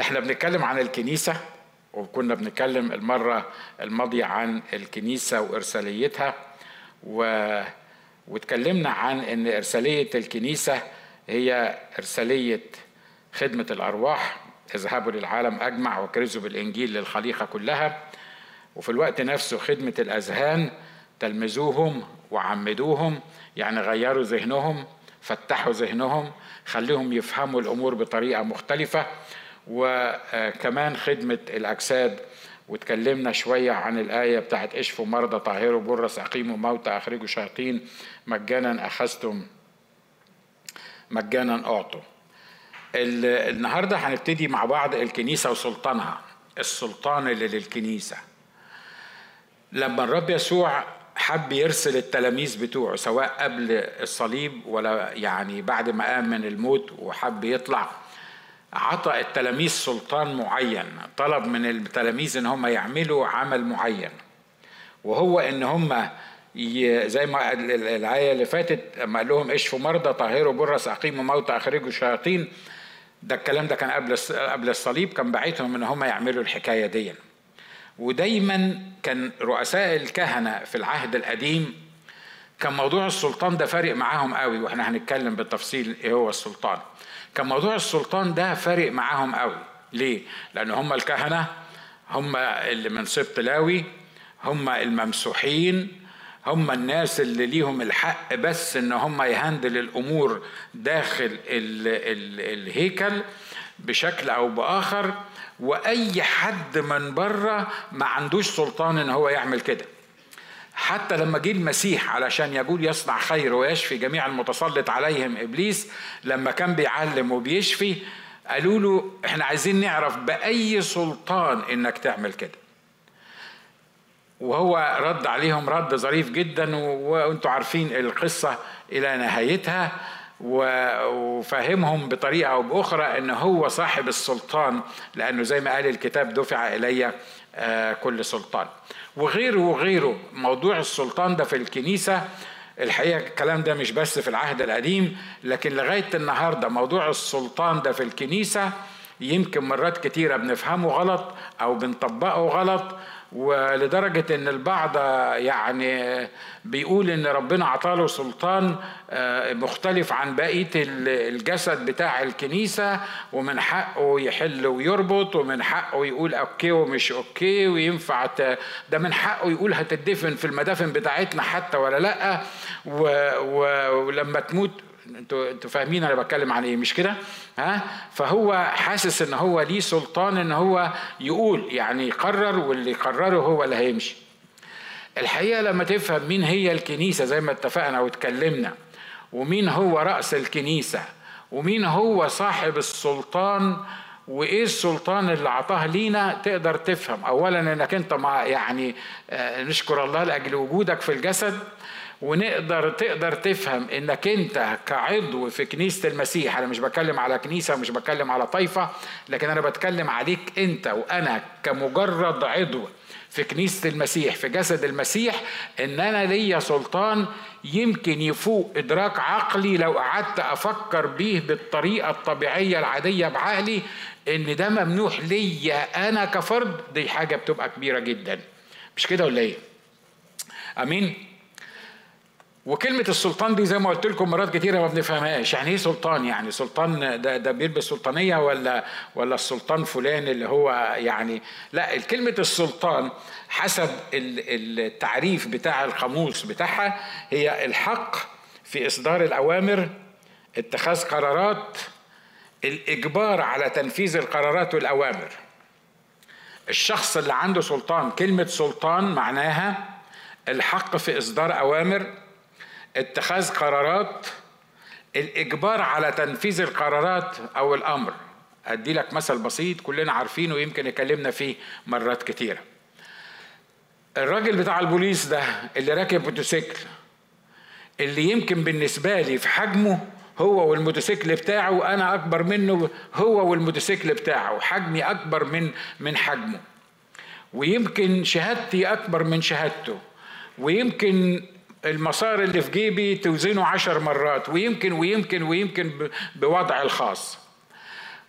إحنا بنتكلم عن الكنيسة وكنا بنتكلم المرة الماضية عن الكنيسة وإرساليتها و... واتكلمنا عن إن إرسالية الكنيسة هي إرسالية خدمة الأرواح اذهبوا للعالم أجمع وكرزوا بالإنجيل للخليقة كلها وفي الوقت نفسه خدمة الأذهان تلمذوهم وعمدوهم يعني غيروا ذهنهم فتحوا ذهنهم خليهم يفهموا الأمور بطريقة مختلفة وكمان خدمة الأجساد. واتكلمنا شوية عن الآية بتاعت اشفوا مرضى طهروا برص أقيموا موتى أخرجوا شياطين مجانا أخذتم مجانا أعطوا. النهاردة هنبتدي مع بعض الكنيسة وسلطانها السلطان اللي للكنيسة. لما الرب يسوع حب يرسل التلاميذ بتوعه سواء قبل الصليب ولا يعني بعد ما قام من الموت وحب يطلع عطى التلاميذ سلطان معين طلب من التلاميذ إن هم يعملوا عمل معين. وهو إن هم زي ما الآية اللي فاتت لما قال لهم اشفوا مرضى طهروا برص أقيموا موتى أخرجوا شياطين ده الكلام ده كان قبل قبل الصليب كان باعتهم إن هم يعملوا الحكاية دي. ودايما كان رؤساء الكهنة في العهد القديم كان موضوع السلطان ده فارق معاهم قوي. وإحنا هنتكلم بالتفصيل إيه هو السلطان. كان موضوع السلطان ده فارق معاهم قوي. ليه؟ لأن هم الكهنة هم اللي من سبط لاوي هم الممسوحين هم الناس اللي ليهم الحق بس إن هم يهندل الأمور داخل ال ال الهيكل بشكل أو بآخر. وأي حد من بره ما عندوش سلطان إن هو يعمل كده. حتى لما جه المسيح علشان يقول يصنع خير ويشفي جميع المتسلط عليهم إبليس لما كان بيعلم وبيشفي قالوا له إحنا عايزين نعرف بأي سلطان إنك تعمل كده. وهو رد عليهم رد ظريف جدا وأنتم عارفين القصة إلى نهايتها وفهمهم بطريقة أو بأخرى إن هو صاحب السلطان لأنه زي ما قال الكتاب دفع إلي كل سلطان. وغيره وغيره. موضوع السلطان ده في الكنيسة الحقيقة الكلام ده مش بس في العهد القديم لكن لغاية النهارده موضوع السلطان ده في الكنيسة يمكن مرات كتيرة بنفهمه غلط أو بنطبقه غلط ولدرجة إن البعض يعني بيقول إن ربنا عطاله سلطان مختلف عن بقية الجسد بتاع الكنيسة ومن حقه يحل ويربط ومن حقه يقول okay ومش okay وينفع ده من حقه يقول هتدفن في المدافن بتاعتنا حتى ولا لأ. ولما تموت أنتوا أنتوا فاهمين أنا بتكلم عن إيه مش كده؟ ها؟ فهو حاسس إن هو ليه سلطان إن هو يقول يعني يقرر واللي يقرره هو اللي هيمشي. الحقيقة لما تفهم مين هي الكنيسة زي ما اتفقنا واتكلمنا ومين هو رأس الكنيسة ومين هو صاحب السلطان وإيه السلطان اللي اعطاه لينا تقدر تفهم. اولا إنك أنت مع يعني نشكر الله لأجل وجودك في الجسد ونقدر تقدر تفهم إنك أنت كعضو في كنيسة المسيح. أنا مش بتكلم على كنيسة ومش بتكلم على طائفه لكن أنا بتكلم عليك أنت وأنا كمجرد عضو في كنيسة المسيح في جسد المسيح إن أنا ليا سلطان يمكن يفوق إدراك عقلي. لو قعدت أفكر بيه بالطريقة الطبيعية العادية بعقلي إن ده ممنوح ليا أنا كفرد دي حاجة بتبقى كبيرة جدا. مش كده ولا إيه؟ آمين. وكلمة السلطان دي زي ما قلت لكم مرات كتيرة ما بنفهمهاش، يعني إيه سلطان؟ يعني؟ سلطان ده ده بيلبس سلطانية ولا ولا السلطان فلان اللي هو يعني؟ لا كلمة السلطان حسب التعريف بتاع القاموس بتاعها هي الحق في إصدار الأوامر، اتخاذ قرارات، الإجبار على تنفيذ القرارات والأوامر. الشخص اللي عنده سلطان، كلمة سلطان معناها الحق في إصدار أوامر اتخاذ قرارات الإجبار على تنفيذ القرارات أو الأمر أدي لك مثل بسيط كلنا عارفينه ويمكن اتكلمنا فيه مرات كتيرة الراجل بتاع البوليس ده اللي راكب موتوسيكل اللي يمكن بالنسبة لي في حجمه هو والموتوسيكل بتاعه أنا أكبر منه هو والموتوسيكل بتاعه حجمي أكبر من من حجمه. ويمكن شهادتي أكبر من شهادته. ويمكن المسار اللي في جيبي توزنه عشر مرات ويمكن ويمكن ويمكن بوضع الخاص.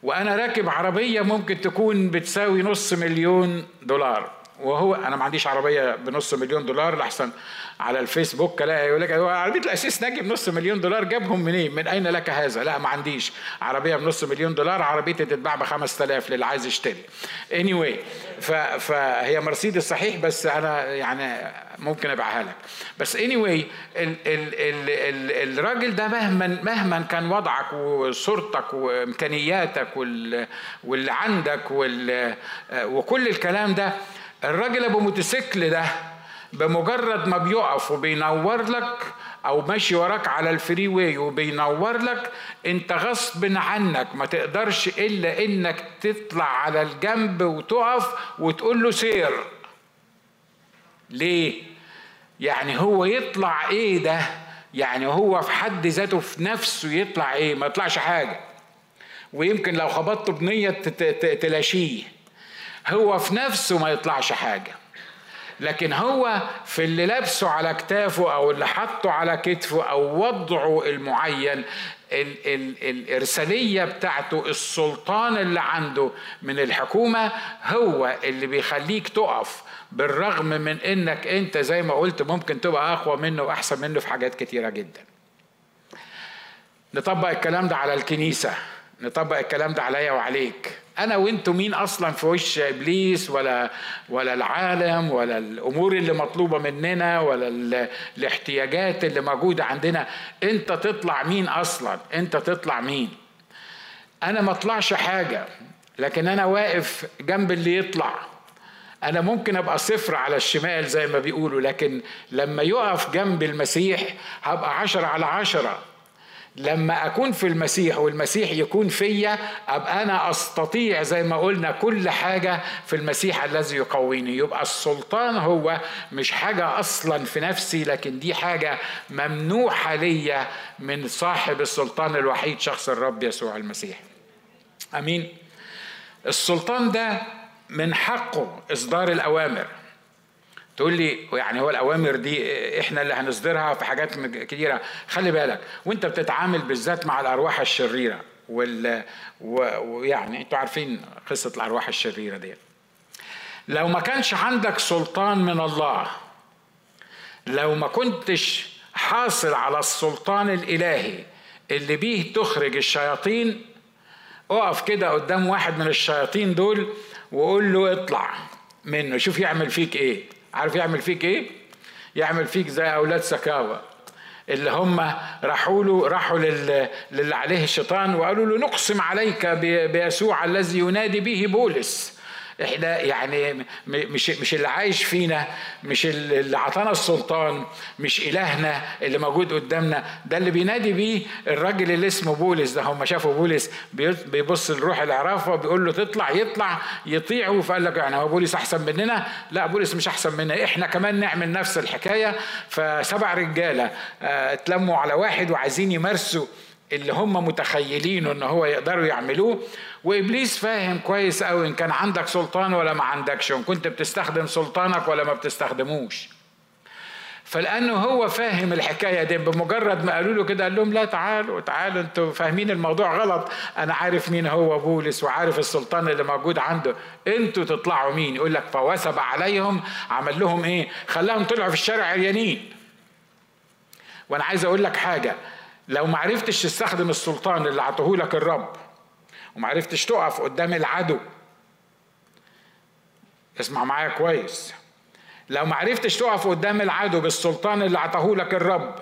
وأنا راكب عربية ممكن تكون بتساوي نص مليون دولار. وهو أنا ما عنديش عربية بنص مليون دولار لحسن على الفيسبوك ألاقي يقول لك عربيه الأسيس ناجي بنص مليون دولار جابهم منين؟ من أين لك هذا؟ لا ما عنديش عربية بنص مليون دولار عربيتي تتباع ب 5000 للي عايز يشتري. anyway فهي مرسيدس صحيح بس أنا يعني ممكن أبيعها لك. بس anyway ال ال ال ال الراجل ده مهما مهما كان وضعك وصورتك وإمكانياتك واللي عندك وكل الكلام ده الراجل أبو موتوسيكل ده بمجرد ما بيقف وبينور لك أو ماشي وراك على ال freeway وبينور لك أنت غصب عنك ما تقدرش إلا إنك تطلع على الجنب وتقف وتقول له سير. ليه؟ يعني هو يطلع إيه ده؟ يعني هو في حد ذاته في نفسه يطلع إيه؟ ما يطلعش حاجة. ويمكن لو خبطته بنية تلاشيه. هو في نفسه ما يطلعش حاجة. لكن هو في اللي لابسه على كتافه أو اللي حطه على كتفه أو وضعه المعين ال ال الإرسالية بتاعته السلطان اللي عنده من الحكومة هو اللي بيخليك تقف بالرغم من إنك أنت زي ما قلت ممكن تبقى أقوى منه وأحسن منه في حاجات كتيرة جدا. نطبق الكلام ده على الكنيسة نطبق الكلام ده عليا وعليك. أنا وأنتوا مين أصلا في وش إبليس ولا ولا العالم ولا الأمور اللي مطلوبة مننا ولا الاحتياجات اللي موجودة عندنا؟ أنت تطلع مين أصلا؟ أنت تطلع مين؟ أنا ما أطلعش حاجة لكن أنا واقف جنب اللي يطلع. أنا ممكن أبقى صفر على الشمال زي ما بيقولوا لكن لما يقف جنب المسيح هبقى عشرة على عشرة. لما أكون في المسيح والمسيح يكون فيا أبقى أنا أستطيع زي ما قلنا كل حاجة في المسيح الذي يقويني. يبقى السلطان هو مش حاجة أصلا في نفسي لكن دي حاجة ممنوحة ليا من صاحب السلطان الوحيد شخص الرب يسوع المسيح. آمين. السلطان ده من حقه إصدار الأوامر. تقول لي يعني هو الأوامر دي إحنا اللي هنصدرها في حاجات كتيرة. خلي بالك وأنت بتتعامل بالذات مع الأرواح الشريرة وال ويعني أنتوا عارفين قصة الأرواح الشريرة دي لو ما كانش عندك سلطان من الله لو ما كنتش حاصل على السلطان الإلهي اللي بيه تخرج الشياطين اقف كده قدام واحد من الشياطين دول وقول له اطلع منه شوف يعمل فيك إيه. عارف يعمل فيك إيه؟ يعمل فيك زي أولاد سكاوى اللي هم راحوا له راحوا للي عليه الشيطان وقالوا له نقسم عليك بيسوع الذي ينادي به بولس. إحنا يعني مش مش اللي عايش فينا مش اللي عطانا السلطان مش إلهنا اللي موجود قدامنا. ده اللي بينادي بيه الراجل اللي اسمه بولس ده. هم شافوا بولس بيبص لروح العرافة بيقول له تطلع يطلع يطيعه فقال لك يعني هو بولس أحسن مننا؟ لا بولس مش أحسن منا. إحنا كمان نعمل نفس الحكاية. فسبع رجالة آه، اتلموا على واحد وعايزين يمارسوا اللي هم متخيلينه إن هو يقدروا يعملوه. وإبليس فاهم كويس قوي إن كان عندك سلطان ولا ما عندكش وإن كنت بتستخدم سلطانك ولا ما بتستخدموش. فلأنه هو فاهم الحكاية دي بمجرد ما قالوا له كده قال لهم لا تعالوا تعالوا أنتوا فاهمين الموضوع غلط. أنا عارف مين هو بولس وعارف السلطان اللي موجود عنده. أنتوا تطلعوا مين؟ يقول لك فوسب عليهم عمل لهم إيه؟ خلاهم طلعوا في الشارع عريانين. وأنا عايز أقول لك حاجة. لو ما عرفتش تستخدم السلطان اللي عطوه لك الرب وما عرفتش تقف قدام العدو. اسمع معايا كويس. لو ما عرفتش تقف قدام العدو بالسلطان اللي عطاه لك الرب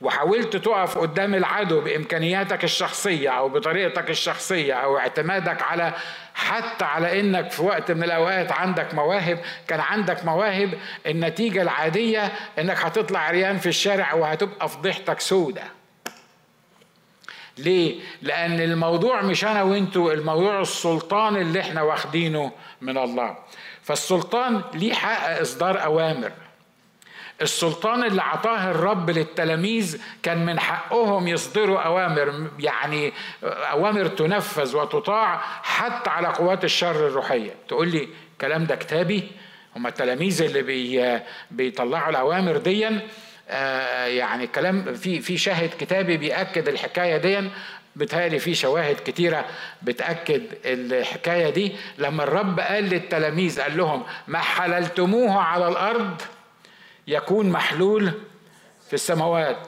وحاولت تقف قدام العدو بإمكانياتك الشخصية أو بطريقتك الشخصية أو اعتمادك على حتى على إنك في وقت من الأوقات عندك مواهب كان عندك مواهب النتيجة العادية إنك هتطلع عريان في الشارع وهتبقى فضيحتك سودة. ليه؟ لأن الموضوع مش أنا وأنتوا الموضوع السلطان اللي إحنا واخدينه من الله. فالسلطان ليه حق إصدار أوامر. السلطان اللي عطاه الرب للتلاميذ كان من حقهم يصدروا أوامر يعني أوامر تنفذ وتطاع حتى على قوات الشر الروحية. تقول لي الكلام ده كتابي؟ هم التلاميذ اللي بي بيطلعوا الأوامر ديًا؟ يعني كلام في في شاهد كتابي بيأكد الحكاية دي بتهيألي في شواهد كتيرة بتأكد الحكاية دي. لما الرب قال للتلاميذ قال لهم ما حللتموه على الأرض يكون محلول في السماوات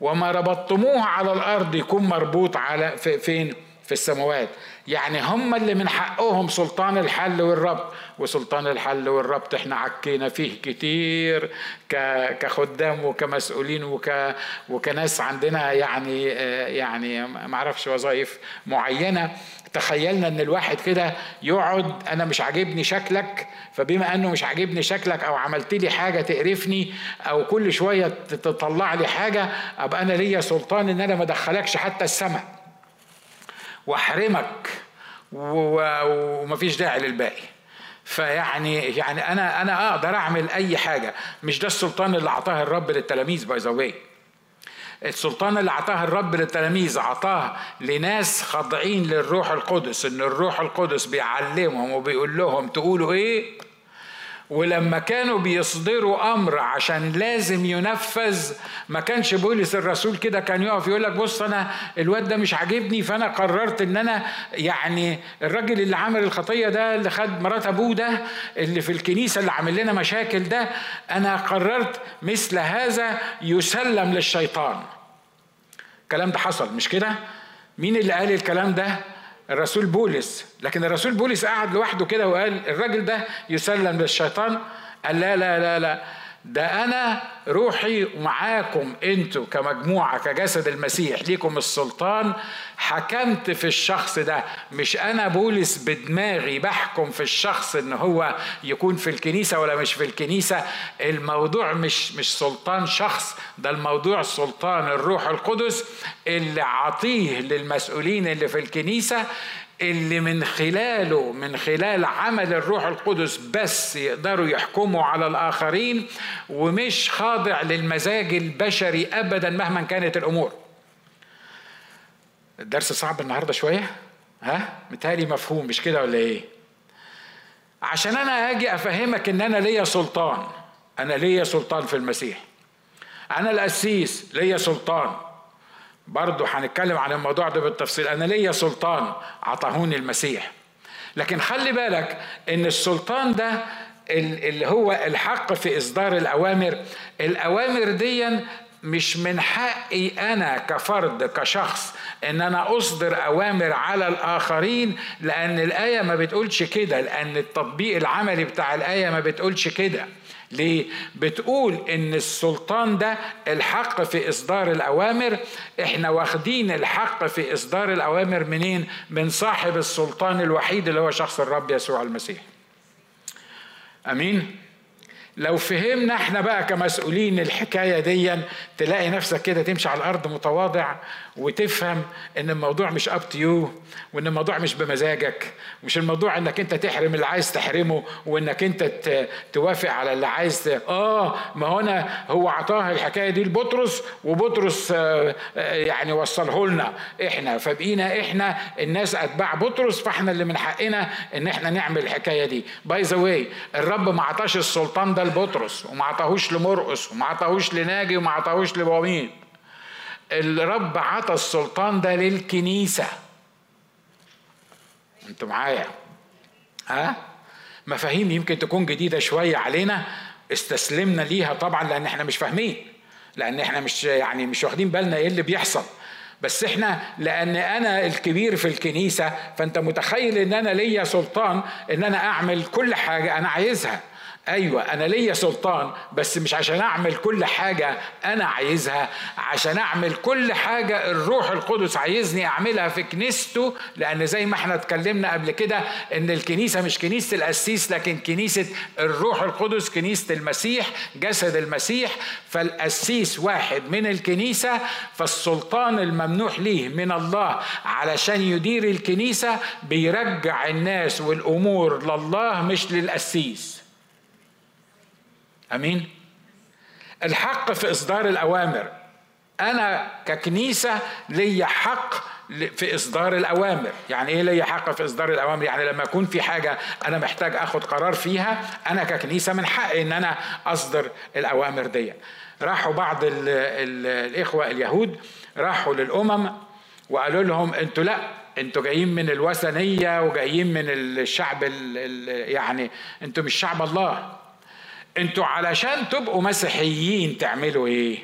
وما ربطتموه على الأرض يكون مربوط على فين؟ في السماوات. يعني هم اللي من حقهم سلطان الحل والربط وسلطان الحل والربط إحنا عكينا فيه كتير كخدام وكمسؤولين وك وكناس عندنا يعني يعني ما أعرفش وظائف معينة. تخيلنا ان الواحد كده يقعد أنا مش عاجبني شكلك فبما انه مش عاجبني شكلك أو عملت لي حاجة تقرفني أو كل شوية تطلع لي حاجة ابقى أنا ليا سلطان ان أنا ما ادخلكش حتى السماء. واحرمك ومفيش داعي للباقي. فيعني يعني أنا أنا أقدر أعمل أي حاجة. مش ده السلطان اللي أعطاه الرب للتلاميذ باي ذا السلطان اللي أعطاه الرب للتلاميذ أعطاه لناس خاضعين للروح القدس إن الروح القدس بيعلمهم وبيقول لهم تقولوا إيه؟ ولما كانوا بيصدروا أمر عشان لازم ينفذ ما كانش بولس الرسول كده كان يقف يقول لك بص أنا الواد ده مش عاجبني فأنا قررت إن أنا يعني الراجل اللي عمل الخطية ده اللي خد مرات أبوه ده اللي في الكنيسة اللي عامل لنا مشاكل ده أنا قررت مثل هذا يسلم للشيطان. الكلام ده حصل مش كده؟ مين اللي قال الكلام ده؟ الرسول بولس. لكن الرسول بولس قعد لوحده كده وقال الراجل ده يسلم للشيطان. قال لا لا لا لا. ده أنا روحي معاكم أنتوا كمجموعة كجسد المسيح ليكم السلطان. حكمت في الشخص ده مش أنا بولس بدماغي بحكم في الشخص إن هو يكون في الكنيسة ولا مش في الكنيسة. الموضوع مش مش سلطان شخص ده الموضوع سلطان الروح القدس اللي عطيه للمسؤولين اللي في الكنيسة. اللي من خلاله من خلال عمل الروح القدس بس يقدروا يحكموا على الآخرين ومش خاضع للمزاج البشري أبدا مهما كانت الأمور. الدرس صعب النهارده شوية؟ ها؟ متهيألي مفهوم مش كده ولا إيه؟ عشان أنا أجي أفهمك إن أنا ليا سلطان. أنا ليا سلطان في المسيح. أنا القسيس ليا سلطان. برضه هنتكلم عن الموضوع ده بالتفصيل. أنا ليا سلطان عطاهوني المسيح. لكن خلي بالك إن السلطان ده اللي هو الحق في إصدار الأوامر الأوامر دي مش من حقي أنا كفرد كشخص إن أنا أصدر أوامر على الآخرين لأن الآية ما بتقولش كده لأن التطبيق العملي بتاع الآية ما بتقولش كده. ليه؟ بتقول إن السلطان ده الحق في إصدار الأوامر إحنا واخدين الحق في إصدار الأوامر منين؟ من صاحب السلطان الوحيد اللي هو شخص الرب يسوع المسيح. أمين؟ لو فهمنا إحنا بقى كمسؤولين الحكاية دي تلاقي نفسك كده تمشي على الأرض متواضع وتفهم إن الموضوع مش up to you وإن الموضوع مش بمزاجك مش الموضوع إنك أنت تحرم اللي عايز تحرمه وإنك أنت توافق على اللي عايز آه ما هنا هو عطاها الحكاية دي لبطرس وبطرس آه، آه، يعني وصله لنا. إحنا فبقينا إحنا الناس أتباع بطرس فإحنا اللي من حقنا إن إحنا نعمل الحكاية دي. by the way الرب ما عطاش السلطان ده لبطرس وما عطاهوش لمرقس وما عطاهوش لناجي وما عطاهوش لبوامين الرب عطى السلطان ده للكنيسة. أنتوا معايا؟ ها؟ مفاهيم يمكن تكون جديدة شوية علينا استسلمنا ليها طبعا لأن إحنا مش فاهمين. لأن إحنا مش يعني مش واخدين بالنا إيه اللي بيحصل. بس إحنا لأن أنا الكبير في الكنيسة فأنت متخيل إن أنا ليا سلطان إن أنا أعمل كل حاجة أنا عايزها. أيوه أنا ليا سلطان بس مش عشان أعمل كل حاجة أنا عايزها عشان أعمل كل حاجة الروح القدس عايزني أعملها في كنيسته لأن زي ما إحنا اتكلمنا قبل كده إن الكنيسة مش كنيسة القسيس لكن كنيسة الروح القدس كنيسة المسيح جسد المسيح. فالقسيس واحد من الكنيسة فالسلطان الممنوح ليه من الله علشان يدير الكنيسة بيرجع الناس والأمور لله مش للقسيس. آمين. الحق في إصدار الأوامر. أنا ككنيسة ليا حق في إصدار الأوامر. يعني إيه ليا حق في إصدار الأوامر؟ يعني لما يكون في حاجة أنا محتاج آخد قرار فيها أنا ككنيسة من حقي إن أنا أصدر الأوامر دي راحوا بعض ال ال الإخوة اليهود راحوا للأمم وقالوا لهم أنتوا لأ أنتوا جايين من الوثنية وجايين من الشعب ال ال يعني أنتوا مش شعب الله. أنتوا علشان تبقوا مسيحيين تعملوا إيه؟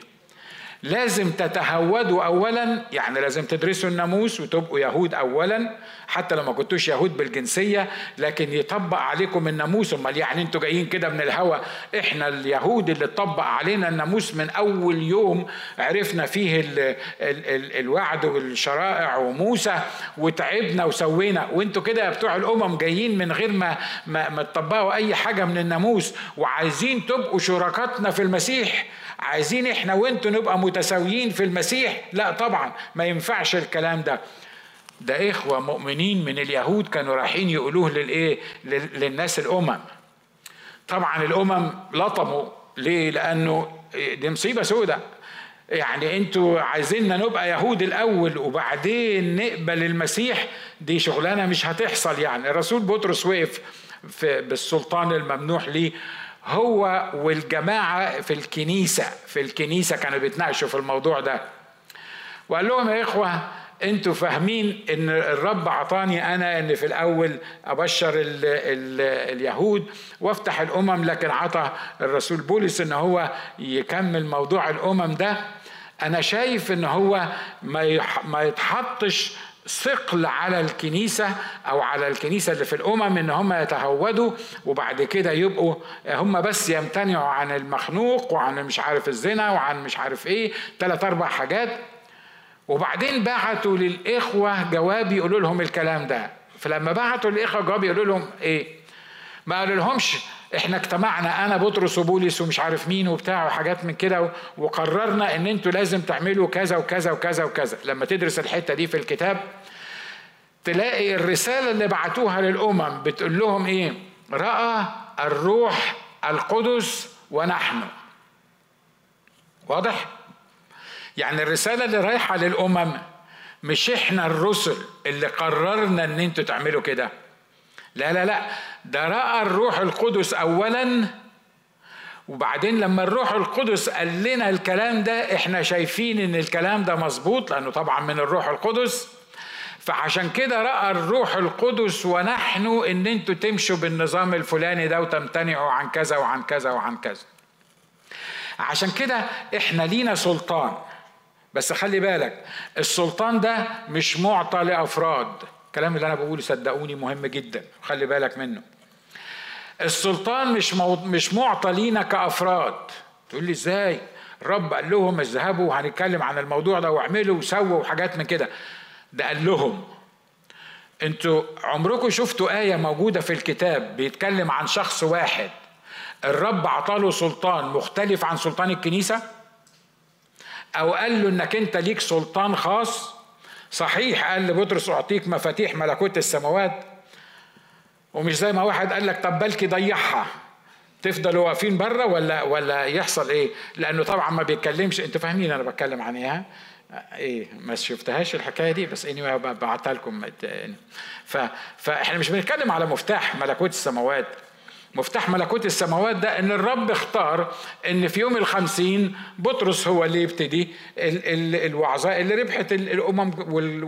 لازم تتهودوا اولا يعني لازم تدرسوا الناموس وتبقوا يهود اولا حتى لو ما كنتوش يهود بالجنسية لكن يطبق عليكم الناموس. أمال يعني أنتوا جايين كده من الهوى إحنا اليهود اللي طبق علينا الناموس من أول يوم عرفنا فيه ال ال ال الوعد والشرائع وموسى وتعبنا وسوينا. وانتوا كده بتوع الأمم جايين من غير ما ما, ما تطبقوا أي حاجة من الناموس وعايزين تبقوا شركاتنا في المسيح. عايزين إحنا وانتوا نبقى متساويين في المسيح؟ لا طبعا ما ينفعش الكلام ده. ده إخوة مؤمنين من اليهود كانوا رايحين يقولوه للإيه للناس الأمم. طبعا الأمم لطموا. ليه؟ لأنه دي مصيبة سودة. يعني أنتوا عايزيننا نبقى يهود الأول وبعدين نقبل المسيح؟ دي شغلانة مش هتحصل يعني. الرسول بطرس وقف في بالسلطان الممنوح ليه. هو والجماعة في الكنيسة في الكنيسة كانوا بيتناقشوا في الموضوع ده. وقال لهم يا إخوة أنتوا فاهمين إن الرب اعطاني أنا إن في الأول أبشر ال ال اليهود وأفتح الأمم لكن عطى الرسول بولس إن هو يكمل موضوع الأمم ده. أنا شايف إن هو ما ما يتحطش ثقل على الكنيسة أو على الكنيسة اللي في الأمم إن هم يتهودوا وبعد كده يبقوا هم بس يمتنعوا عن المخنوق وعن مش عارف الزنا وعن مش عارف إيه ثلاث أربع حاجات. وبعدين بعتوا للإخوة جواب يقولوا لهم الكلام ده. فلما بعتوا للإخوة جواب يقولوا لهم إيه؟ ما قالوا لهمش إحنا اجتمعنا أنا بطرس وبولس ومش عارف مين وبتاع وحاجات من كده وقررنا ان أنتوا لازم تعملوا كذا وكذا وكذا وكذا. لما تدرس الحتة دي في الكتاب تلاقي الرسالة اللي بعتوها للأمم بتقول لهم إيه؟ رأى الروح القدس ونحن. واضح؟ يعني الرسالة اللي رايحة للأمم مش إحنا الرسل اللي قررنا إن أنتوا تعملوا كده. لا لا لا. ده رأى الروح القدس أولا وبعدين لما الروح القدس قال لنا الكلام ده إحنا شايفين إن الكلام ده مظبوط لأنه طبعا من الروح القدس. فعشان كده رأى الروح القدس ونحن إن أنتوا تمشوا بالنظام الفلاني ده وتمتنعوا عن كذا وعن كذا وعن كذا. عشان كده إحنا لينا سلطان. بس خلي بالك السلطان ده مش معطى لأفراد. الكلام اللي أنا بقوله صدقوني مهم جدا خلي بالك منه. السلطان مش مو... مش معطى لينا كأفراد. تقول لي إزاي؟ الرب قال لهم اذهبوا وهنتكلم عن الموضوع ده واعملوا وسووا وحاجات من كده. ده قال لهم أنتوا عمركم شفتوا آية موجودة في الكتاب بيتكلم عن شخص واحد الرب عطاله سلطان مختلف عن سلطان الكنيسة؟ أو قال له إنك أنت ليك سلطان خاص؟ صحيح قال لبطرس أعطيك مفاتيح ملكوت السماوات. ومش زي ما واحد قال لك طب بلكي ضيعها. تفضلوا واقفين بره ولا ولا يحصل إيه؟ لأنه طبعا ما بيتكلمش. أنتوا فاهمين أنا بتكلم عن إيه؟ إيه ما شفتهاش الحكاية دي بس اني بعتها لكم. ف فإحنا مش بنتكلم على مفتاح ملكوت السماوات. مفتاح ملكوت السماوات ده إن الرب اختار إن في يوم الخمسين بطرس هو اللي يبتدي الوعظة اللي ربحت الأمم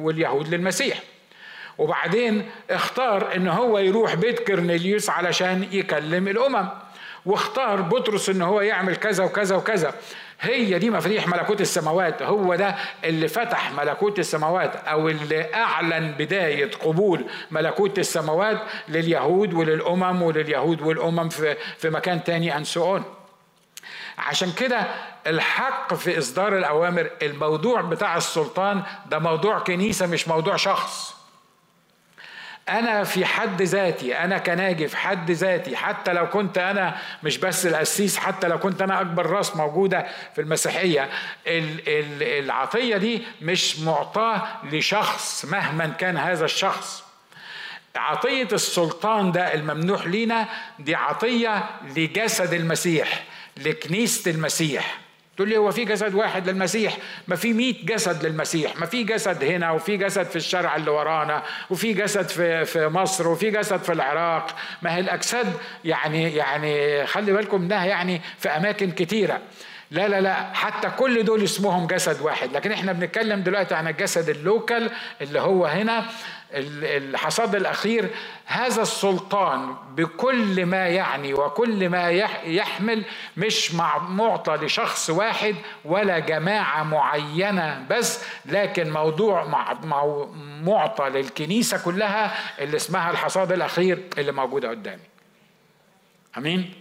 واليهود للمسيح. وبعدين اختار إن هو يروح بيت كرنيليوس علشان يكلم الأمم. واختار بطرس إن هو يعمل كذا وكذا وكذا. هي دي مفاتيح ملكوت السماوات هو ده اللي فتح ملكوت السماوات أو اللي أعلن بداية قبول ملكوت السماوات لليهود وللأمم ولليهود والأمم في في مكان تاني انسؤون عشان كده الحق في إصدار الأوامر الموضوع بتاع السلطان ده موضوع كنيسة مش موضوع شخص. أنا في حد ذاتي أنا كناجي في حد ذاتي حتى لو كنت أنا مش بس القسيس حتى لو كنت أنا أكبر راس موجودة في المسيحية العطية دي مش معطاة لشخص مهما كان هذا الشخص. عطية السلطان ده الممنوح لينا دي عطية لجسد المسيح لكنيسة المسيح. تقول لي هو في جسد واحد للمسيح؟ ما في مئة جسد للمسيح. ما في جسد هنا وفي جسد في الشرع اللي ورانا وفي جسد في في مصر وفي جسد في العراق. ما هي الاجساد يعني يعني خلي بالكم إنها يعني في أماكن كتيرة. لا لا لا حتى كل دول اسمهم جسد واحد. لكن إحنا بنتكلم دلوقتي عن الجسد اللوكال اللي هو هنا. الحصاد الأخير هذا السلطان بكل ما يعني وكل ما يحمل مش معطى لشخص واحد ولا جماعة معينة بس لكن موضوع معطى للكنيسة كلها اللي اسمها الحصاد الأخير اللي موجودة قدامي. أمين؟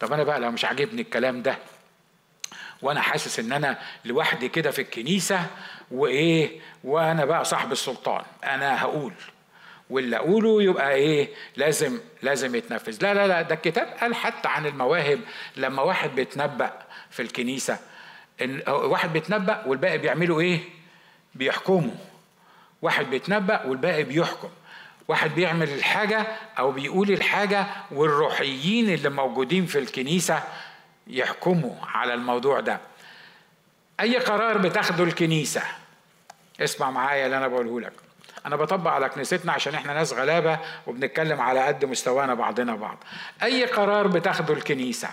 طب أنا بقى لو مش عاجبني الكلام ده وأنا حاسس إن أنا لوحدي كده في الكنيسة وإيه وأنا بقى صاحب السلطان. أنا هقول. واللي أقوله يبقى إيه لازم لازم يتنفذ. لا لا لا ده الكتاب قال حتى عن المواهب. لما واحد بيتنبأ في الكنيسة إن واحد بيتنبأ والباقي بيعملوا إيه؟ بيحكموا. واحد بيتنبأ والباقي بيحكم. واحد بيعمل الحاجة أو بيقول الحاجة والروحيين اللي موجودين في الكنيسة يحكموا على الموضوع ده. أي قرار بتاخده الكنيسة. اسمع معايا اللي أنا بقوله لك. أنا بطبق على كنيستنا عشان إحنا ناس غلابة وبنتكلم على قد مستوانا بعضنا بعض. أي قرار بتاخده الكنيسة.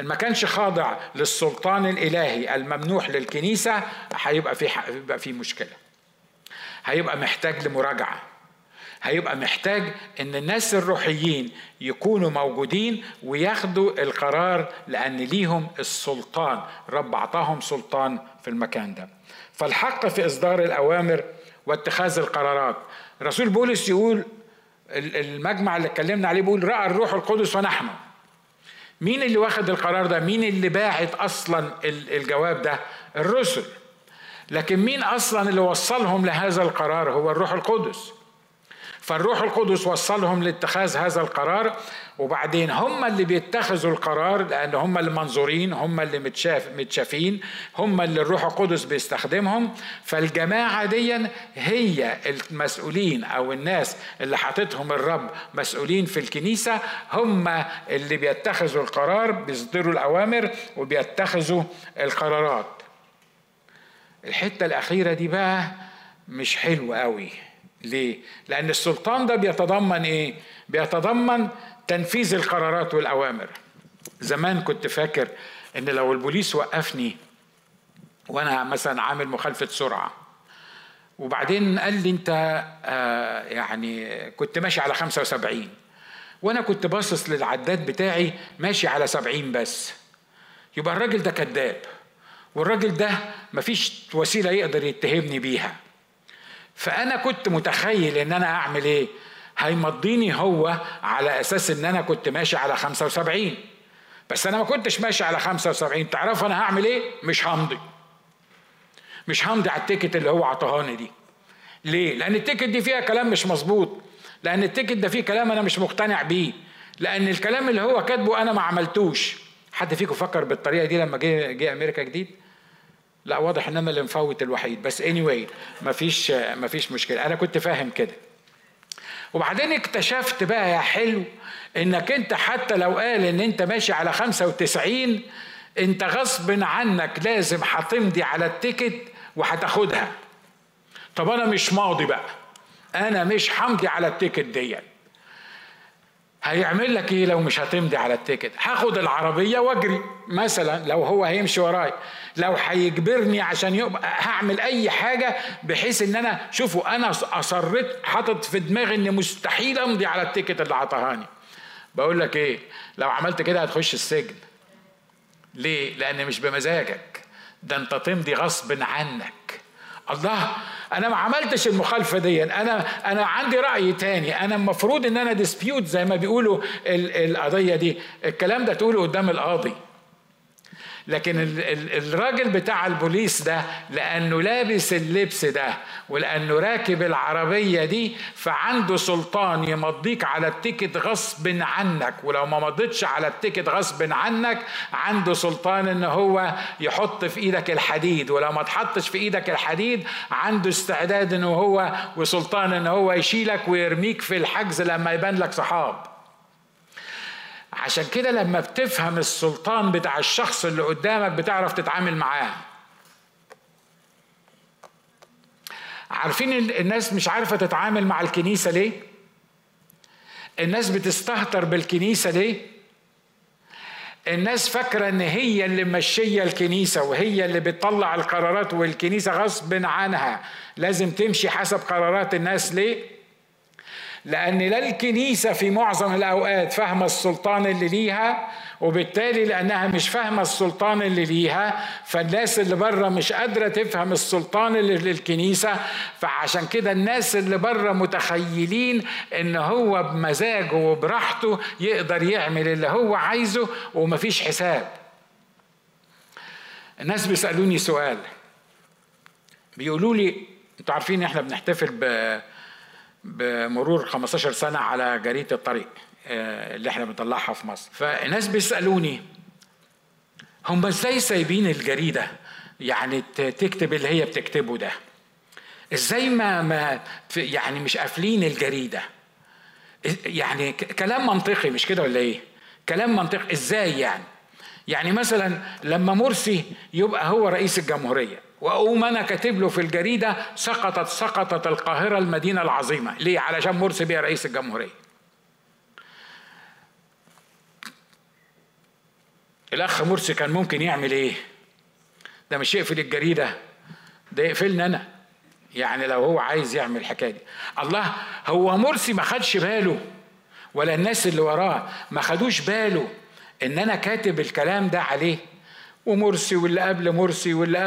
إن ما كانش خاضع للسلطان الإلهي الممنوح للكنيسة هيبقى في هيبقى في مشكلة. هيبقى محتاج لمراجعة. هيبقى محتاج إن الناس الروحيين يكونوا موجودين وياخدوا القرار لأن ليهم السلطان. رب اعطاهم سلطان في المكان ده. فالحق في إصدار الأوامر واتخاذ القرارات. رسول بولس يقول المجمع اللي اتكلمنا عليه بيقول رأى الروح القدس ونحن مين اللي واخد القرار ده؟ مين اللي باعت أصلا الجواب ده؟ الرسل. لكن مين أصلا اللي وصلهم لهذا القرار؟ هو الروح القدس. فالروح القدس وصلهم لاتخاذ هذا القرار وبعدين هم اللي بيتخذوا القرار لأن هم اللي منظورين هم اللي متشاف متشافين هم اللي الروح القدس بيستخدمهم. فالجماعة دي هي المسؤولين أو الناس اللي حاططهم الرب مسؤولين في الكنيسة هم اللي بيتخذوا القرار بيصدروا الأوامر وبيتخذوا القرارات. الحتة الأخيرة دي بقى مش حلوة قوي ليه؟ لأن السلطان ده بيتضمن إيه؟ بيتضمن تنفيذ القرارات والأوامر. زمان كنت فاكر إن لو البوليس وقفني وأنا مثلا عامل مخالفة سرعة وبعدين قال لي أنت آه يعني كنت ماشي على 75 وأنا كنت باصص للعداد بتاعي ماشي على 70 بس يبقى الراجل ده كذاب والراجل ده مفيش وسيلة يقدر يتهمني بيها فأنا كنت متخيل إن أنا أعمل إيه؟ هيمضيني هو على أساس إن أنا كنت ماشي على 75 بس أنا ما كنتش ماشي على 75 تعرف أنا هعمل إيه؟ مش همضي. مش همضي على التيكت اللي هو عطاهاني دي. ليه؟ لأن ال ticket دي فيها كلام مش مظبوط. لأن ال ticket ده فيه كلام أنا مش مقتنع بيه. لأن الكلام اللي هو كاتبه أنا ما عملتوش. حد فيكم فكر بالطريقة دي لما جه جه أمريكا جديد؟ لا واضح إن أنا اللي مفوت الوحيد. بس anyway مفيش مفيش مشكلة. أنا كنت فاهم كده. وبعدين اكتشفت بقى يا حلو إنك أنت حتى لو قال إن أنت ماشي على 95 أنت غصب عنك لازم هتمضي على ال ticket وهتاخدها. طب أنا مش ماضي بقى. أنا مش همضي على ال ticket ديت. هيعمل لك إيه لو مش هتمضي على ال ticket؟ هاخد العربية واجري. مثلا لو هو هيمشي وراي لو هيجبرني عشان يبقى هعمل أي حاجة بحيث إن أنا شوفوا أنا أصريت حاطط في دماغي إن مستحيل أمضي على ال ticket اللي عطاهاني. بقول لك إيه؟ لو عملت كده هتخش السجن. ليه؟ لأن مش بمزاجك. ده أنت تمضي غصب عنك. الله أنا ما عملتش المخالفة دي أنا أنا عندي رأي تاني أنا المفروض إن أنا dispute زي ما بيقولوا القضية دي. الكلام ده تقوله قدام القاضي. لكن الراجل بتاع البوليس ده لأنه لابس اللبس ده ولأنه راكب العربية دي فعنده سلطان يمضيك على ال ticket غصب عنك. ولو ما مضيتش على ال ticket غصب عنك عنده سلطان إن هو يحط في إيدك الحديد. ولو ما تحطش في إيدك الحديد عنده استعداد إن هو وسلطان إن هو يشيلك ويرميك في الحجز لما يبان لك صحاب. عشان كده لما بتفهم السلطان بتاع الشخص اللي قدامك بتعرف تتعامل معاه عارفين الناس مش عارفة تتعامل مع الكنيسة ليه؟ الناس بتستهتر بالكنيسة ليه؟ الناس فاكرة إن هي اللي ماشية الكنيسة وهي اللي بتطلع القرارات والكنيسة غصب عنها لازم تمشي حسب قرارات الناس ليه؟ لأن لا الكنيسة في معظم الأوقات فاهمة السلطان اللي ليها وبالتالي لأنها مش فاهمة السلطان اللي ليها فالناس اللي بره مش قادرة تفهم السلطان اللي للكنيسة فعشان كده الناس اللي بره متخيلين إن هو بمزاجه وبراحته يقدر يعمل اللي هو عايزه ومفيش حساب. الناس بيسألوني سؤال بيقولوا لي أنتوا عارفين إحنا بنحتفل ب بمرور 15 سنة على جريدة الطريق آه، اللي إحنا بنطلعها في مصر. فالناس بيسألوني هم إزاي سايبين الجريدة؟ يعني تكتب اللي هي بتكتبه ده. إزاي ما ما يعني مش قافلين الجريدة؟ يعني كلام منطقي مش كده ولا إيه؟ كلام منطقي. إزاي يعني؟ يعني مثلا لما مرسي يبقى هو رئيس الجمهورية وأقوم أنا كاتب له في الجريدة سقطت سقطت القاهرة المدينة العظيمة. ليه؟ علشان مرسي بيه رئيس الجمهورية. الأخ مرسي كان ممكن يعمل إيه؟ ده مش يقفل الجريدة ده يقفلني أنا. يعني لو هو عايز يعمل الحكاية دي. الله هو مرسي ما خدش باله ولا الناس اللي وراه ما خدوش باله إن أنا كاتب الكلام ده عليه؟ ومرسي واللي قبل مرسي واللي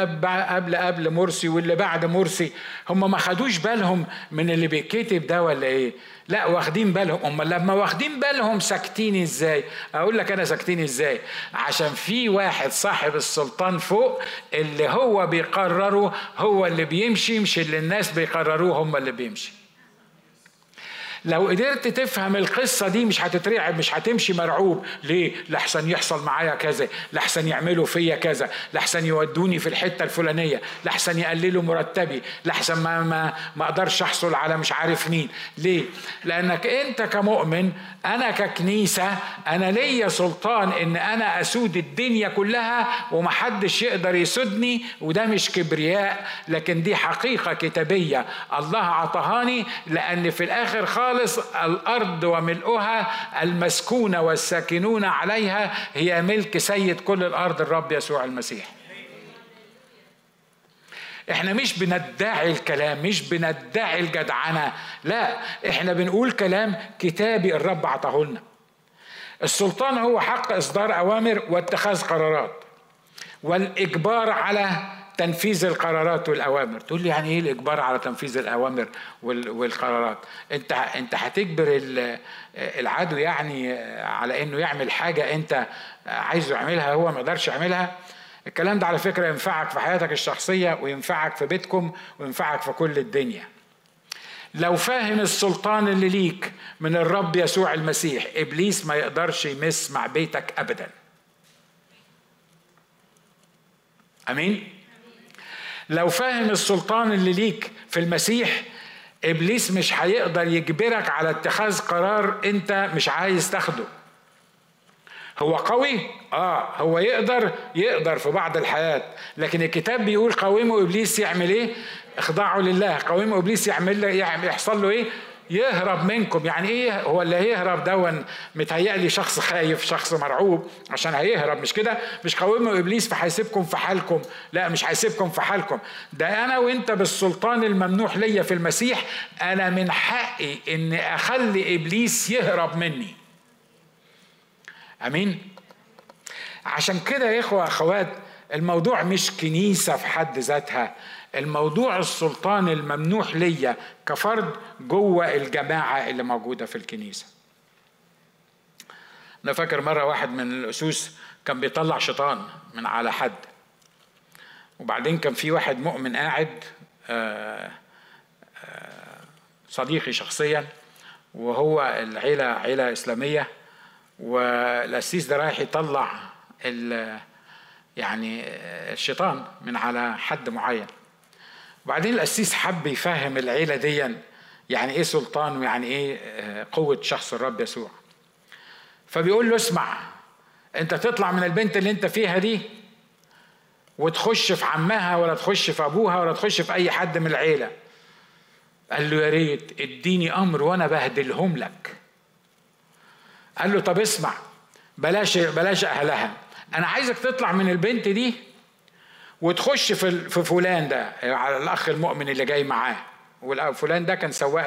قبل قبل مرسي واللي بعد مرسي. هم ما خدوش بالهم من اللي بيتكتب ده ولا إيه؟ لا واخدين بالهم. هم لما واخدين بالهم ساكتين إزاي؟ أقول لك أنا ساكتين إزاي؟ عشان في واحد صاحب السلطان فوق اللي هو بيقرره هو اللي بيمشي مش اللي الناس بيقرروه هم اللي بيمشي. لو قدرت تفهم القصة دي مش هتترعب مش هتمشي مرعوب ليه؟ لحسن يحصل معايا كذا لحسن يعملوا فيا كذا لحسن يودوني في الحتة الفلانية لحسن يقللوا مرتبي لحسن ما, ما, ما أقدرش أحصل على مش عارف مين ليه؟ لأنك أنت كمؤمن أنا ككنيسة أنا ليا سلطان إن أنا أسود الدنيا كلها ومحدش يقدر يسودني وده مش كبرياء لكن دي حقيقة كتابية الله عطهاني لأن في الآخر خالص خالص الأرض وملؤها المسكونة والساكنون عليها هي ملك سيد كل الأرض الرب يسوع المسيح. إحنا مش بندعي الكلام مش بندعي الجدعنة لا إحنا بنقول كلام كتابي الرب عطاه لنا. السلطان هو حق إصدار أوامر واتخاذ قرارات. والإجبار على تنفيذ القرارات والأوامر. تقول لي يعني إيه الإجبار على تنفيذ الأوامر والقرارات؟ أنت أنت هتجبر العدو يعني على إنه يعمل حاجة أنت عايزه يعملها هو ما يقدرش يعملها؟ الكلام ده على فكرة ينفعك في حياتك الشخصية وينفعك في بيتكم وينفعك في كل الدنيا. لو فاهم السلطان اللي ليك من الرب يسوع المسيح إبليس ما يقدرش يمس مع بيتك ابدا. أمين؟ لو فاهم السلطان اللي ليك في المسيح إبليس مش هيقدر يجبرك على اتخاذ قرار أنت مش عايز تاخده. هو قوي؟ آه. هو يقدر؟ يقدر في بعض الحياة. لكن الكتاب بيقول قوموا إبليس يعمل إيه؟ اخضعوا لله. قوموا إبليس يعمل يحصل له إيه؟ يهرب منكم. يعني إيه هو اللي هيهرب دون متهيألي شخص خايف شخص مرعوب عشان هيهرب. مش كده؟ مش قوموا إبليس فهيسيبكم في حالكم. لا مش هيسيبكم في حالكم. ده أنا وأنت بالسلطان الممنوح ليا في المسيح. أنا من حقي ان أخلي إبليس يهرب مني. آمين؟ عشان كده يا إخوة أخوات الموضوع مش كنيسة في حد ذاتها. الموضوع السلطان الممنوح ليا كفرد جوه الجماعة اللي موجودة في الكنيسة. أنا فاكر مرة واحد من الأسوس كان بيطلع شيطان من على حد. وبعدين كان في واحد مؤمن قاعد آه، آه، صديقي شخصيا وهو العيلة عيلة إسلامية. والقسيس ده رايح يطلع يعني الشيطان من على حد معين. وبعدين القسيس حب يفهم العيلة دي يعني إيه سلطان ويعني إيه آه، قوة شخص الرب يسوع. فبيقول له اسمع أنت تطلع من البنت اللي أنت فيها دي وتخش في عمها ولا تخش في أبوها ولا تخش في أي حد من العيلة. قال له يا ريت اديني أمر وأنا بهدلهم لك. قال له طب اسمع بلاش بلاش أهلها. أنا عايزك تطلع من البنت دي وتخش في في فلان ده على الأخ المؤمن اللي جاي معاه. وفلان ده كان سواق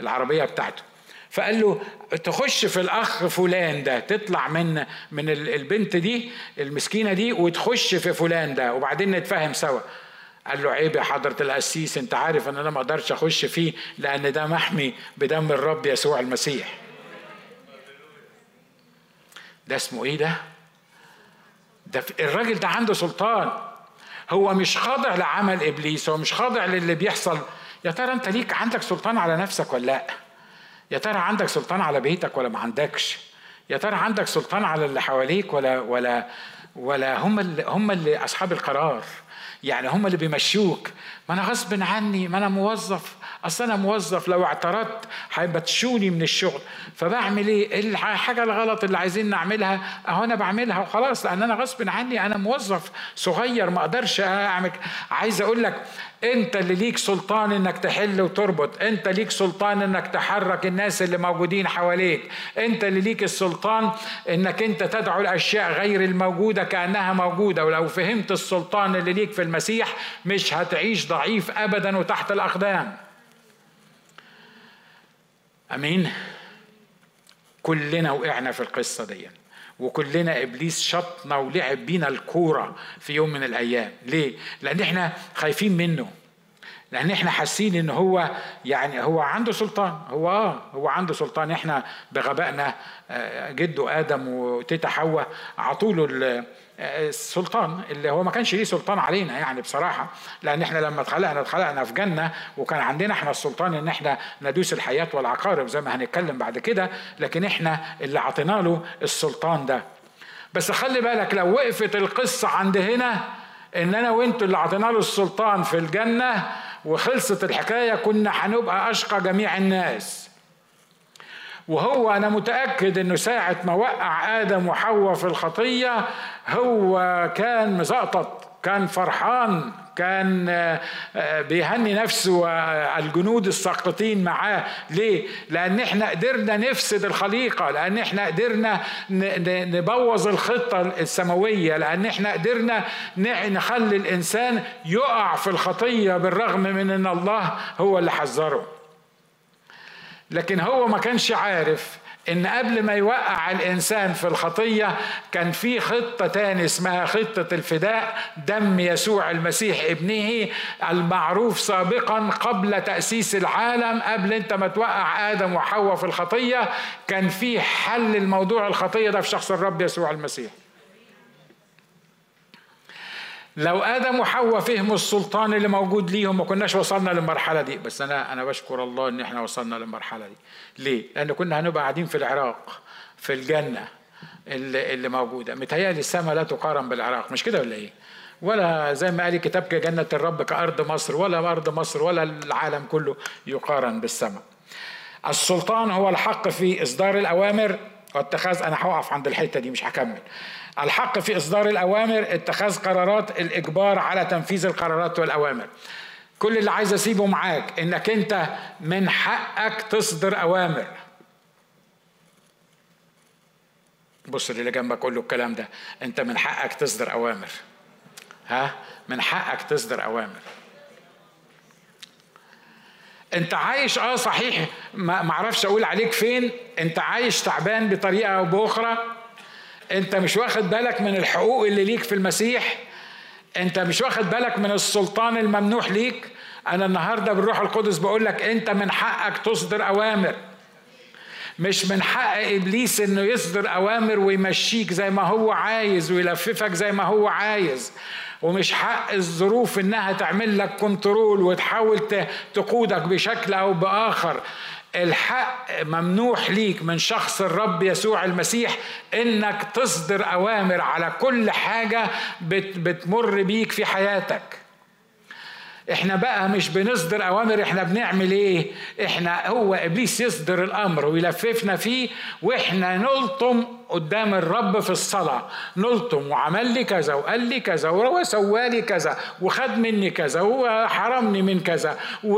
العربية بتاعته. فقال له تخش في الأخ فلان ده تطلع من من البنت دي المسكينة دي وتخش في فلان ده وبعدين نتفاهم سوا. قال له عيب يا حضرة القسيس انت عارف إن أنا ما أقدرش أخش فيه لأن ده محمي بدم الرب يسوع المسيح. ده اسمه إيه ده؟ ده الراجل ده عنده سلطان. هو مش خاضع لعمل إبليس هو مش خاضع للي بيحصل. يا ترى أنت ليك عندك سلطان على نفسك ولا لأ؟ يا ترى عندك سلطان على بيتك ولا ما عندكش؟ يا ترى عندك سلطان على اللي حواليك ولا ولا ولا هم اللي هم اللي أصحاب القرار؟ يعني هم اللي بيمشوك. ما أنا غصب عني ما أنا موظف. أصل أنا موظف لو اعترضت هيبتشوني من الشغل. فبعمل إيه؟ الحاجة الغلط اللي عايزين نعملها أهو أنا بعملها وخلاص لأن أنا غصب عني أنا موظف صغير ما أقدرش أعمل. عايز أقول لك أنت اللي ليك سلطان إنك تحل وتربط أنت ليك سلطان إنك تحرك الناس اللي موجودين حواليك أنت اللي ليك السلطان إنك أنت تدعو الأشياء غير الموجودة كأنها موجودة. ولو فهمت السلطان اللي ليك في المسيح مش هتعيش ضعيف ابدا وتحت الأقدام. أمين. كلنا وقعنا في القصة دي. وكلنا إبليس شطنا ولعب بينا الكورة في يوم من الأيام. ليه؟ لأن إحنا خايفين منه. لأن إحنا حاسين إن هو يعني هو عنده سلطان. هو آه هو عنده سلطان. إحنا بغبائنا آه، جده آدم وتيتا حواء عطوا له السلطان اللي هو ما كانش ليه سلطان علينا يعني بصراحة لأن إحنا لما اتخلقنا اتخلقنا في جنة وكان عندنا إحنا السلطان إن إحنا ندوس الحياة والعقارب زي ما هنتكلم بعد كده لكن إحنا اللي عطينا له السلطان ده. بس خلي بالك لو وقفت القصة عند هنا إن أنا وأنتوا اللي عطينا له السلطان في الجنة وخلصت الحكاية كنا هنبقى أشقى جميع الناس. وهو أنا متأكد إنه ساعة ما وقع آدم وحواء في الخطية هو كان مزقطط كان فرحان كان آه، بيهني نفسه والجنود الساقطين معاه. ليه؟ لأن إحنا قدرنا نفسد الخليقة لأن إحنا قدرنا نبوظ الخطة السماوية لأن إحنا قدرنا نخلي الإنسان يقع في الخطية بالرغم من إن الله هو اللي حذره. لكن هو ما كانش عارف إن قبل ما يوقع الإنسان في الخطية كان في خطة تاني اسمها خطة الفداء دم يسوع المسيح ابنه المعروف سابقا قبل تأسيس العالم قبل أنت ما توقع آدم وحواء في الخطية كان في حل الموضوع الخطية ده في شخص الرب يسوع المسيح. لو آدم وحواء فهموا السلطان اللي موجود ليهم ما كناش وصلنا للمرحلة دي. بس أنا أنا بشكر الله إن إحنا وصلنا للمرحلة دي. ليه؟ لأن كنا هنبقى قاعدين في العراق في الجنة اللي, اللي موجودة. متهيألي السماء لا تقارن بالعراق. مش كده ولا إيه؟ ولا زي ما قال كتاب جنة الرب كأرض مصر ولا أرض مصر ولا العالم كله يقارن بالسماء. السلطان هو الحق في إصدار الأوامر. واتخاذ أنا هقف عند الحتة دي مش هكمل. الحق في إصدار الأوامر اتخاذ قرارات الإجبار على تنفيذ القرارات والأوامر. كل اللي عايز أسيبه معاك إنك أنت من حقك تصدر أوامر. بص اللي جنبك قول له الكلام ده أنت من حقك تصدر أوامر. ها؟ من حقك تصدر أوامر. أنت عايش آه صحيح ما معرفش أقول عليك فين. أنت عايش تعبان بطريقة أو بأخرى. انت مش واخد بالك من الحقوق اللي ليك في المسيح؟ انت مش واخد بالك من السلطان الممنوح ليك؟ أنا النهارده بالروح القدس بقول لك انت من حقك تصدر اوامر. مش من حق إبليس إنه يصدر أوامر ويمشيك زي ما هو عايز ويلففك زي ما هو عايز. ومش حق الظروف إنها تعمل لك كنترول وتحاول تقودك بشكل أو بآخر. الحق ممنوح ليك من شخص الرب يسوع المسيح إنك تصدر أوامر على كل حاجة بتمر بيك في حياتك. إحنا بقى مش بنصدر أوامر إحنا بنعمل إيه؟ إحنا هو إبليس يصدر الأمر ويلففنا فيه وإحنا نلطم قدام الرب في الصلاة. نلطم وعمل لي كذا وقال لي كذا وسوى لي كذا وخد مني كذا وحرمني من كذا و...